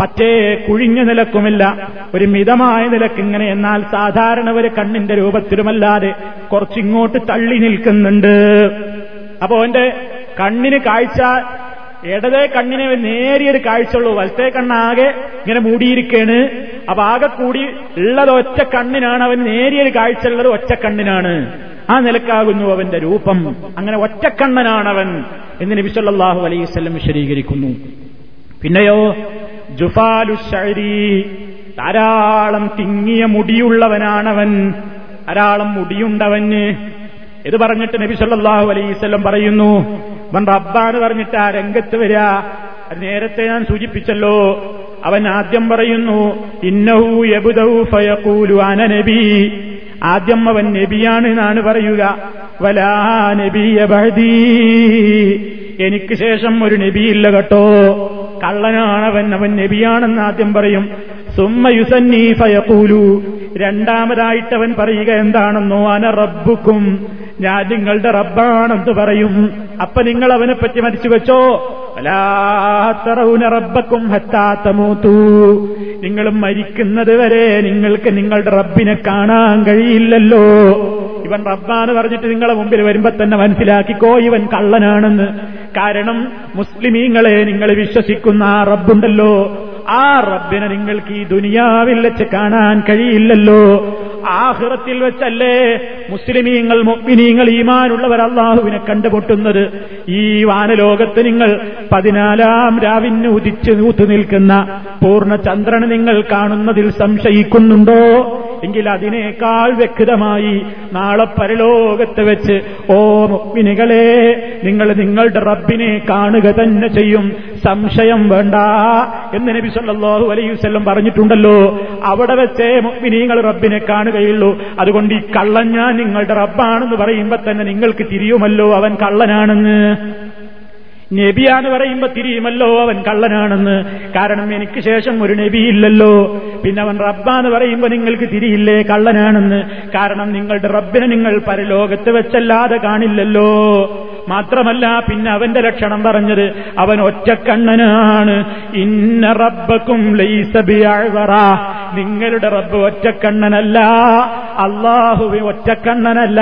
പറ്റേ കുഴിഞ്ഞ നിലക്കുമില്ല. ഒരു മിതമായ നിലയ്ക്ക് ഇങ്ങനെ എന്നാൽ സാധാരണ ഒരു കണ്ണിന്റെ രൂപത്തിലുമല്ലാതെ കുറച്ചിങ്ങോട്ട് തള്ളി നിൽക്കുന്നുണ്ട്. അപ്പോ എന്റെ കണ്ണിന് കാഴ്ച ഇടതേ കണ്ണിനെ നേരിയൊരു കാഴ്ചയുള്ളൂ. വലത്തെ കണ്ണാകെ ഇങ്ങനെ മൂടിയിരിക്കാണ് അപ്പൊ ആകെ കൂടി ഉള്ളത് ഒറ്റ കണ്ണിനാണ്. അവൻ നേരിയൊരു കാഴ്ച ഉള്ളത് ഒറ്റ കണ്ണിനാണ്. ആ നിലക്കാകുന്നു അവന്റെ രൂപം. അങ്ങനെ ഒറ്റക്കണ്ണനാണവൻ എന്ന് നബിസല്ലാഹു അലൈവല്ലം വിശദീകരിക്കുന്നു. പിന്നെയോ ജുഫാലു ഷരി ധാരാളം തിങ്ങിയ മുടിയുള്ളവനാണവൻ. ധാരാളം മുടിയുണ്ടവന്. ഇത് പറഞ്ഞിട്ട് നബി സല്ലാഹു അലൈവല്ലം പറയുന്നു അവൻ റബ്ബാന്ന് പറഞ്ഞിട്ട് ആ രംഗത്ത് വരിക നേരത്തെ ഞാൻ സൂചിപ്പിച്ചല്ലോ. അവൻ ആദ്യം പറയുന്നു ഇന്നഹു യബുദൌ ഫയഖൂലു അന നബി. ആദ്യം അവൻ നബിയാണ് എന്നാണ് പറയുക. വലാ നബിയ ബഹദീ എനിക്ക് ശേഷം ഒരു നബിയില്ല കേട്ടോ. കള്ളനാണവൻ അവൻ നബിയാണെന്ന് ആദ്യം പറയും. ഫയഖൂലു. രണ്ടാമതായിട്ട് അവൻ പറയുക എന്താണെന്നോ അന റബ്ബുക്കും ഞാൻ നിങ്ങളുടെ റബ്ബാണെന്ന് പറയും. അപ്പൊ നിങ്ങൾ അവനെ പറ്റി മരിച്ചു വെച്ചോ റബ്ബക്കും ഹത്താത്തമൂത്തു നിങ്ങൾ മരിക്കുന്നത് വരെ നിങ്ങൾക്ക് നിങ്ങളുടെ റബ്ബിനെ കാണാൻ കഴിയില്ലല്ലോ. ഇവൻ റബ്ബാന്ന് പറഞ്ഞിട്ട് നിങ്ങളെ മുമ്പിൽ വരുമ്പോ തന്നെ മനസ്സിലാക്കിക്കോ ഇവൻ കള്ളനാണെന്ന്. കാരണം മുസ്ലിമീങ്ങളെ നിങ്ങൾ വിശ്വസിക്കുന്ന ആ റബ്ബുണ്ടല്ലോ. ആ റബ്ബിനെ നിങ്ങൾക്ക് ഈ ദുനിയാവിൽ വെച്ച് കാണാൻ കഴിയില്ലല്ലോ. ആഹ്റത്തിൽ വെച്ചല്ലേ മുസ്ലിമീങ്ങൾ മുഗ്മിനീങ്ങൾ ഈമാനുള്ളവർ അള്ളാഹുവിനെ കണ്ടുമുട്ടുന്നത് ഈ വാനലോകത്ത് നിങ്ങൾ പതിനാലാം രാവിന് ഉദിച്ച് നൂത്തു നിൽക്കുന്ന പൂർണ ചന്ദ്രന് നിങ്ങൾ കാണുന്നതിൽ സംശയിക്കുന്നുണ്ടോ? എങ്കിൽ അതിനേക്കാൾ വ്യക്തമായി നാളെ പരലോകത്ത് വെച്ച് ഓ മുഗ്മിനികളെ നിങ്ങൾ നിങ്ങളുടെ റബ്ബിനെ കാണുക തന്നെ ചെയ്യും. സംശയം വേണ്ട. എന്ന് നബി സല്ലല്ലാഹു അലൈഹി വസല്ലം പറഞ്ഞിട്ടുണ്ടല്ലോ. അവിടെ വെച്ചേ മുഗ്മിനീങ്ങൾ റബ്ബിനെ കാണുകയുള്ളൂ. അതുകൊണ്ട് ഈ കള്ളൻ ഞാൻ നിങ്ങളുടെ റബ്ബാണെന്ന് പറയുമ്പോൾ തന്നെ നിങ്ങൾക്ക് തിരിയുമല്ലോ. അവൻ കള്ളനാണെന്ന്. നബിയാന്ന് പറയുമ്പോ തിരിയുമല്ലോ അവൻ കള്ളനാണെന്ന്. കാരണം എനിക്ക് ശേഷം ഒരു നബിയില്ലല്ലോ. പിന്നെ അവൻ റബ്ബാന്ന് പറയുമ്പോ നിങ്ങൾക്ക് തിരിയില്ലേ കള്ളനാണെന്ന്. കാരണം നിങ്ങളുടെ റബ്ബിനെ നിങ്ങൾ പരലോകത്ത് വെച്ചല്ലാതെ കാണില്ലല്ലോ. മാത്രമല്ല പിന്നെ അവന്റെ ലക്ഷണം പറഞ്ഞത് അവൻ ഒറ്റക്കണ്ണനാണ്. ഇന്ന റബ്ബക്കും നിങ്ങളുടെ റബ്ബ് ഒറ്റക്കണ്ണനല്ല. അള്ളാഹുവി ഒറ്റക്കണ്ണനല്ല.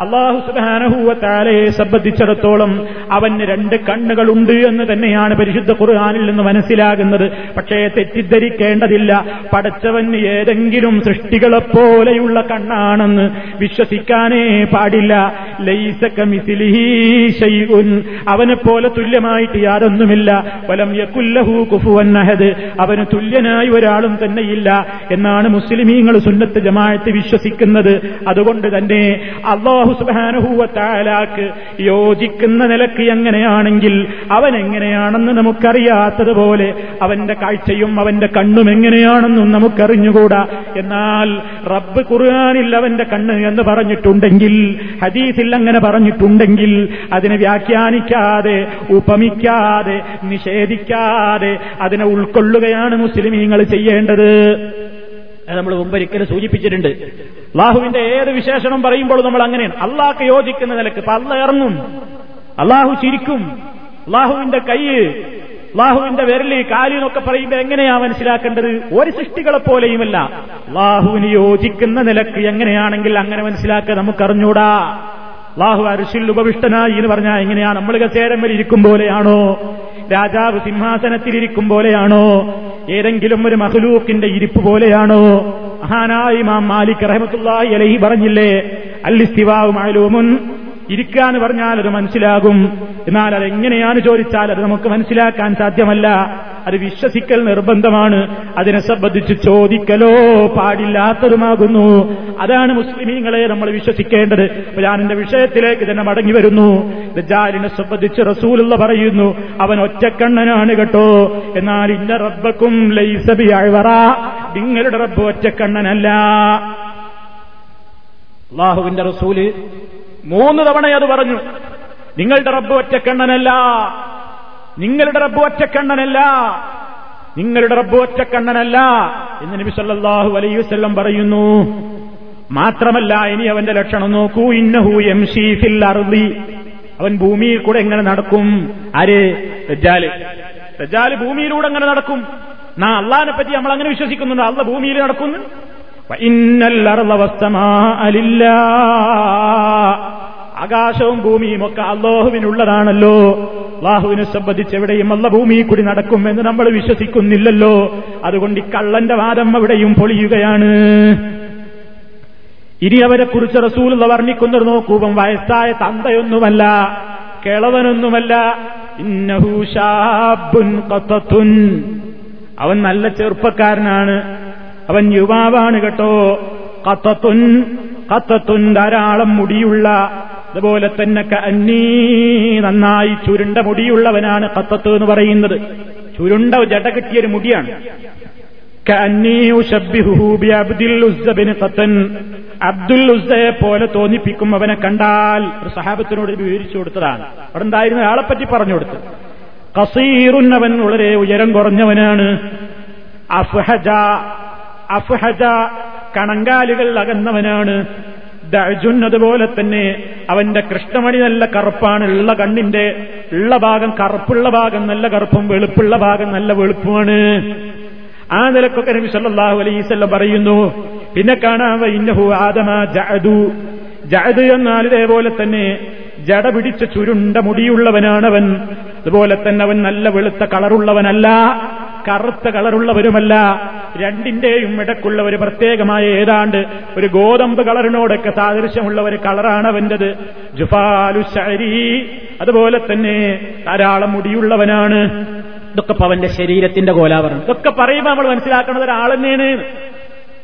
അള്ളാഹു സുബാനഹൂവത്താലയെ സംബന്ധിച്ചിടത്തോളം അവന് രണ്ട് കണ്ണുകളുണ്ട് എന്ന് തന്നെയാണ് പരിശുദ്ധ ഖുർആാനിൽ നിന്ന് മനസ്സിലാകുന്നത്. പക്ഷേ തെറ്റിദ്ധരിക്കേണ്ടതില്ല. പടച്ചവന് ഏതെങ്കിലും സൃഷ്ടികളെപ്പോലെയുള്ള കണ്ണാണെന്ന് വിശ്വസിക്കാനേ പാടില്ല. ലൈസക്കമിസിലിഹീൻ അവനെ പോലെ തുല്യമായിട്ട് യാതൊന്നുമില്ല. വലം യക്കുല്ലഹു കുഫുവൻ അഹദ്. അവന് തുല്യനായി ഒരാളും തന്നെയില്ല എന്നാണ് മുസ്ലിമീങ്ങൾ സുന്നത്ത് ജമാഅത്ത് വിശ്വസിക്കുന്നത്. അതുകൊണ്ട് തന്നെ അള്ളാഹു സുബാനഹൂവത്താലാക്ക് യോജിക്കുന്ന നിലയ്ക്ക് എങ്ങനെയാണെങ്കിൽ അവൻ എങ്ങനെയാണെന്ന് നമുക്കറിയാത്തതുപോലെ അവന്റെ കാഴ്ചയും അവന്റെ കണ്ണും എങ്ങനെയാണെന്നും നമുക്കറിഞ്ഞുകൂടാ. എന്നാൽ റബ്ബ് ഖുർആാനിൽ അവന്റെ കണ്ണ് എന്ന് പറഞ്ഞിട്ടുണ്ടെങ്കിൽ ഹദീസിൽ അങ്ങനെ പറഞ്ഞിട്ടുണ്ടെങ്കിൽ അതിനെ വ്യാഖ്യാനിക്കാതെ ഉപമിക്കാതെ നിഷേധിക്കാതെ അതിനെ ഉൾക്കൊള്ളുകയാണ് മുസ്ലിമീങ്ങൾ ചെയ്യേണ്ടത്. നമ്മൾ മുമ്പൊരിക്കലും സൂചിപ്പിച്ചിട്ടുണ്ട്. അള്ളാഹുവിന്റെ ഏത് വിശേഷണം പറയുമ്പോൾ നമ്മൾ അങ്ങനെയാണ്. അള്ളാഹ്ക്ക് യോജിക്കുന്ന നിലയ്ക്ക് ഇപ്പൊ ഇറങ്ങും. അള്ളാഹു ചിരിക്കും. അള്ളാഹുവിന്റെ കൈ അള്ളാഹുവിന്റെ വിരൽ കാലി എന്നൊക്കെ പറയുമ്പോൾ എങ്ങനെയാ മനസ്സിലാക്കേണ്ടത്? ഒരു സൃഷ്ടികളെ പോലെയുമല്ല. അള്ളാഹുവിന് യോജിക്കുന്ന നിലയ്ക്ക് എങ്ങനെയാണെങ്കിൽ അങ്ങനെ മനസ്സിലാക്കുക നമുക്കറിഞ്ഞൂടാ. അള്ളാഹു അരിശിൽ ഉപവിഷ്ടനായി എന്ന് പറഞ്ഞാൽ എങ്ങനെയാ? നമ്മൾ കസേരമ്മൽ ഇരിക്കും പോലെയാണോ? രാജാവ് സിംഹാസനത്തിലിരിക്കും പോലെയാണോ? ഏതെങ്കിലും ഒരു മഹലൂക്കിന്റെ ഇരിപ്പ് പോലെയാണോ? മഹാനായി മാം മാലിക് റഹമത്തുള്ളാഹി അലഹി പറഞ്ഞില്ലേ അല്ലിസ്തിവാവ് ഇരിക്കാന്ന് പറഞ്ഞാൽ അത് മനസ്സിലാകും. എന്നാൽ അതെങ്ങനെയാണ് ചോദിച്ചാൽ അത് നമുക്ക് മനസ്സിലാക്കാൻ സാധ്യമല്ല. അത് വിശ്വസിക്കൽ നിർബന്ധമാണ്. അതിനെ സംബന്ധിച്ച് ചോദിക്കലോ പാടില്ലാത്തതുമാകുന്നു. അതാണ് മുസ്ലിമീങ്ങളെ നമ്മൾ വിശ്വസിക്കേണ്ടത്. ഞാൻ എന്റെ വിഷയത്തിലേക്ക് തന്നെ മടങ്ങി വരുന്നു. ദജാലിനെ സംബന്ധിച്ച് റസൂലുള്ള പറയുന്നു അവൻ ഒറ്റക്കണ്ണനാണ് കേട്ടോ. എന്നാൽ ഇന്ന റബ്ബക്കും ലൈസബി അഴവറ. നിങ്ങളുടെ റബ്ബ് ഒറ്റക്കണ്ണനല്ല. അള്ളാഹുവിന്റെ റസൂൽ മൂന്ന് തവണ അത് പറഞ്ഞു. നിങ്ങളുടെ റബ്ബ് ഒറ്റക്കണ്ണനല്ല. നിങ്ങളുടെ റബ്ബ് ഒറ്റക്കണ്ണനല്ല. നിങ്ങളുടെ റബ്ബ് ഒറ്റക്കണ്ണനല്ല എന്ന് നബി സല്ലല്ലാഹു അലൈഹി വസല്ലം പറയുന്നു. മാത്രമല്ല ഇനി അവന്റെ ലക്ഷണം നോക്കൂ. ഇന്നഹു എം ഷീഫിൽ അറുതി അവൻ ഭൂമിയിൽ കൂടെ എങ്ങനെ നടക്കും? ആര്? ദജ്ജാൽ. ദജ്ജാൽ ഭൂമിയിലൂടെ എങ്ങനെ നടക്കും? നാ അള്ളഹാനെ പറ്റി നമ്മൾ അങ്ങനെ വിശ്വസിക്കുന്നുണ്ട്. അള്ള ഭൂമിയിൽ നടക്കുന്നു. ആകാശവും ഭൂമിയും ഒക്കെ അള്ളാഹുവിനുള്ളതാണല്ലോ. അള്ളാഹുവിനെ സംബന്ധിച്ച് എവിടെയും അല്ല ഭൂമിയിൽ കൂടി നടക്കും എന്ന് നമ്മൾ വിശ്വസിക്കുന്നില്ലല്ലോ. അതുകൊണ്ട് ഈ കള്ളന്റെ വാദം അവിടെയും പൊളിയുകയാണ്. ഇനി അവരെക്കുറിച്ച് റസൂലുള്ള വർണിക്കുന്നത് നോക്കൂപം വയസ്സായ തന്തയൊന്നുമല്ല കിളവനൊന്നുമല്ല. ഇന്നഹൂഷാബുൻ അവൻ നല്ല ചെറുപ്പക്കാരനാണ്. അവൻ യുവാവാണ് കേട്ടോ. കത്തത്തുൻ കത്തത്തുൻ ധാരാളം മുടിയുള്ള അതുപോലെ തന്നെ അന്നീ നന്നായി ചുരുണ്ട മുടിയുള്ളവനാണ് കത്തത്ത് എന്ന് പറയുന്നത്. ചുരുണ്ട ജട കിട്ടിയൊരു മുടിയാണ്. അബ്ദുൽ പോലെ തോന്നിപ്പിക്കും അവനെ കണ്ടാൽ ഒരു സഹാബത്തിനോട് വിവരിച്ചു കൊടുത്തതാണ്. അവിടെ ഉണ്ടായിരുന്ന ആളെപ്പറ്റി പറഞ്ഞു കൊടുത്തു. കസീറുന്നവൻ വളരെ ഉയരം കുറഞ്ഞവനാണ്. അഫ്ഹജ അഫ്ഹജ കണങ്കാലുകൾ അകന്നവനാണ്. അതുപോലെ തന്നെ അവന്റെ കൃഷ്ണമണി നല്ല കറുപ്പാണ് ഉള്ള കണ്ണിന്റെ ഉള്ള ഭാഗം കറുപ്പുള്ള ഭാഗം നല്ല കറുപ്പും വെളുപ്പുള്ള ഭാഗം നല്ല വെളുപ്പുമാണ്. ആ നിലക്കൊക്കെ നബി സല്ലല്ലാഹു അലൈഹി വസല്ലം പറയുന്നു പിന്നെ കാണാം ഇന്നഹു ആദമ ജഅദു. ജഅദ് എന്നാൽ ഇതേപോലെ തന്നെ ജട പിടിച്ച ചുരുണ്ട മുടിയുള്ളവനാണവൻ. അതുപോലെ തന്നെ അവൻ നല്ല വെളുത്ത കളറുള്ളവനല്ല. കറുത്ത കളറുള്ളവരുമല്ല. രണ്ടിന്റെയും ഇടക്കുള്ള ഒരു പ്രത്യേകമായ ഏതാണ്ട് ഒരു ഗോതമ്പ് കളറിനോടൊക്കെ സാദൃശ്യമുള്ള ഒരു കളറാണ് അവന്റെ ജുഫാലു ശരി അതുപോലെ തന്നെ ധാരാളം മുടിയുള്ളവനാണ്. ഇതൊക്കെ അവന്റെ ശരീരത്തിന്റെ കോലാവരണം. ഇതൊക്കെ പറയുമ്പോൾ നമ്മൾ മനസ്സിലാക്കുന്നത് ഒരാൾ തന്നെയാണ്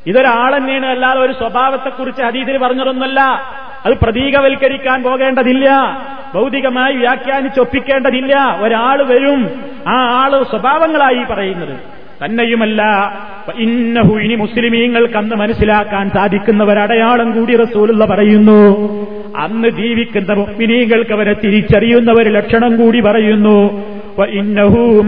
ഇതൊരാൾ തന്നെയാണ് അല്ലാതെ ഒരു സ്വഭാവത്തെക്കുറിച്ച് അതീതിൽ പറഞ്ഞതൊന്നല്ല അത് പ്രതീകവൽക്കരിക്കാൻ പോകേണ്ടതില്ല. ഭൗതികമായി വ്യാഖ്യാനിച്ചൊപ്പിക്കേണ്ടതില്ല. ഒരാൾ വരും. ആ ആൾ സ്വഭാവങ്ങളായി പറയുന്നത്. തന്നെയുമല്ല. ഇന്നഹു ഇനി മുസ്ലിമീങ്ങൾക്ക് അന്ന് മനസ്സിലാക്കാൻ സാധിക്കുന്നവരടയാളം കൂടി റസൂലുള്ള പറയുന്നു. അന്ന് ജീവിക്കുന്ന മുസ്ലിമീങ്ങൾക്ക് അവരെ തിരിച്ചറിയുന്ന ഒരു ലക്ഷണം കൂടി പറയുന്നു. ഇന്നഹു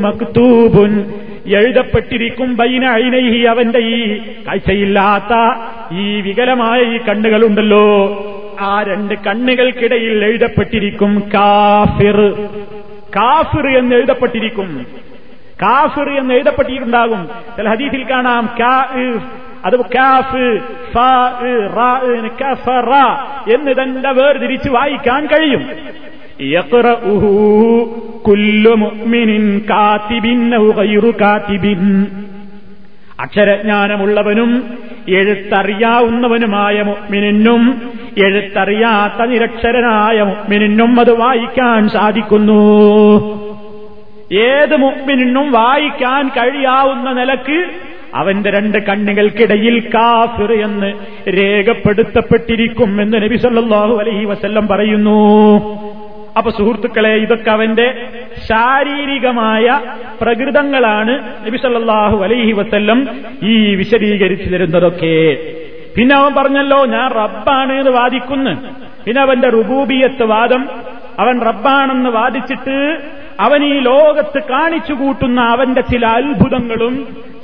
മക്തൂബുൻ എഴുതപ്പെട്ടിരിക്കും ബൈന ഐനൈഹി അവന്റെ ഈ കാഴ്ചയില്ലാത്ത ഈ വികലമായ ഈ കണ്ണുകളുണ്ടല്ലോ. ആ രണ്ട് കണ്ണുകൾക്കിടയിൽ എഴുതപ്പെട്ടിരിക്കും കാഫിർ. കാഫിർ എന്ന് എഴുതപ്പെട്ടിരിക്കും. കാഫിർ എന്ന് എഴുതപ്പെട്ടിട്ടുണ്ടാകും. ചില ഹദീസിൽ കാണാം അത് കാഫ് എന്ന് തന്നെ വേർതിരിച്ച് വായിക്കാൻ കഴിയും. അക്ഷരജ്ഞാനമുള്ളവനും എഴുത്തറിയാവുന്നവനുമായ മുഅ്മിനിനും എഴുത്തറിയാത്ത നിരക്ഷരനായ മുഅ്മിനിനും അത് വായിക്കാൻ സാധിക്കുന്നു. ഏത് മുഅ്മിനിനും വായിക്കാൻ കഴിയാവുന്ന നിലയ്ക്ക് അവന്റെ രണ്ട് കണ്ണുകൾക്കിടയിൽ കാഫിർ എന്ന് രേഖപ്പെടുത്തപ്പെട്ടിരിക്കും എന്ന് നബി സല്ലല്ലാഹു അലൈഹി വസല്ലം പറയുന്നു. അപ്പൊ സുഹൃത്തുക്കളെ ഇതൊക്കെ അവന്റെ ശാരീരികമായ പ്രകൃതങ്ങളാണ് നബിസല്ലാഹു അലൈഹി വസ്ല്ലം ഈ വിശദീകരിച്ചു തരുന്നതൊക്കെ. പിന്നെ അവൻ പറഞ്ഞല്ലോ ഞാൻ റബ്ബാണ് എന്ന് വാദിക്കുന്നു. പിന്നെ അവന്റെ റുബൂബിയത്ത് വാദം അവൻ റബ്ബാണെന്ന് വാദിച്ചിട്ട് അവൻ ഈ ലോകത്ത് കാണിച്ചു കൂട്ടുന്ന അവന്റെ ചില അത്ഭുതങ്ങളും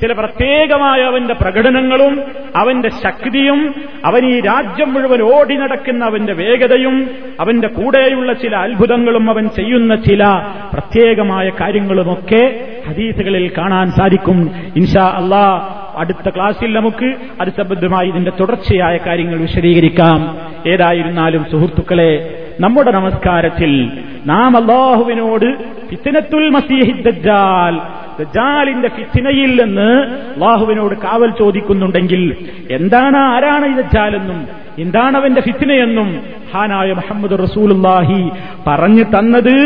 ചില പ്രത്യേകമായ അവന്റെ പ്രകടനങ്ങളും അവന്റെ ശക്തിയും അവൻ ഈ രാജ്യം മുഴുവൻ ഓടി നടക്കുന്ന അവന്റെ വേഗതയും അവന്റെ കൂടെയുള്ള ചില അത്ഭുതങ്ങളും അവൻ ചെയ്യുന്ന ചില പ്രത്യേകമായ കാര്യങ്ങളുമൊക്കെ ഹദീസുകളിൽ കാണാൻ സാധിക്കും. ഇൻഷാ അള്ളാ അടുത്ത ക്ലാസ്സിൽ നമുക്ക് അത് ഇതിന്റെ തുടർച്ചയായ കാര്യങ്ങൾ വിശദീകരിക്കാം. ഏതായിരുന്നാലും സുഹൃത്തുക്കളെ നമ്മുടെ നമസ്കാരത്തിൽ നാം അള്ളാഹുവിനോട് ഫിത്തിനത്തുൽ മസീഹി ദജ്ജാൽ ദജ്ജാലിന്റെ ഫിത്തിനയിൽ നിന്ന് അള്ളാഹുവിനോട് കാവൽ ചോദിക്കുന്നുണ്ടെങ്കിൽ എന്താണ് ആരാണ് ഈ ദജ്ജാലെന്നും എന്താണ് അവന്റെ ഫിത്തിനയെന്നും ഹാനായ മുഹമ്മദ് റസൂലുള്ളാഹി പറഞ്ഞു തന്നത്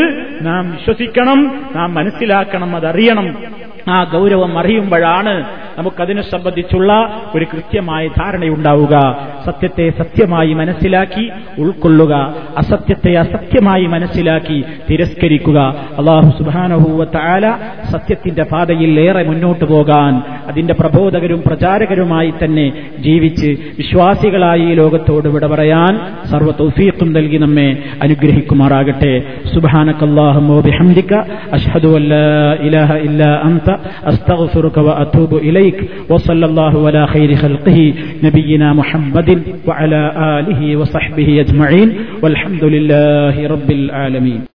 നാം വിശ്വസിക്കണം നാം മനസ്സിലാക്കണം അതറിയണം. ആ ഗൗരവം അറിയുമ്പോഴാണ് നമുക്കതിനെ സംബന്ധിച്ചുള്ള ഒരു കൃത്യമായ ധാരണയുണ്ടാവുക. സത്യത്തെ സത്യമായി മനസ്സിലാക്കി ഉൾക്കൊള്ളുക. അസത്യത്തെ അസത്യമായി മനസ്സിലാക്കി തിരസ്കരിക്കുക. അള്ളാഹു സുബാനഹൂവത്തായ സത്യത്തിന്റെ പാതയിൽ ഏറെ മുന്നോട്ട് പോകാൻ അതിന്റെ പ്രബോധകരും പ്രചാരകരുമായി തന്നെ ജീവിച്ച് വിശ്വാസികളായി ഈ ലോകത്തോട് വിട പറയാൻ സർവ തൗഫീഖും നൽകി നമ്മെ അനുഗ്രഹിക്കുമാറാകട്ടെ. സുബാനക്കല്ലാഹമോ ബിഹംദിക അഷ്ഹദു അല്ലാ അന്ത أستغفرك وأتوب إليك وصلى الله على خير خلقه نبينا محمد وعلى آله وصحبه أجمعين والحمد لله رب العالمين.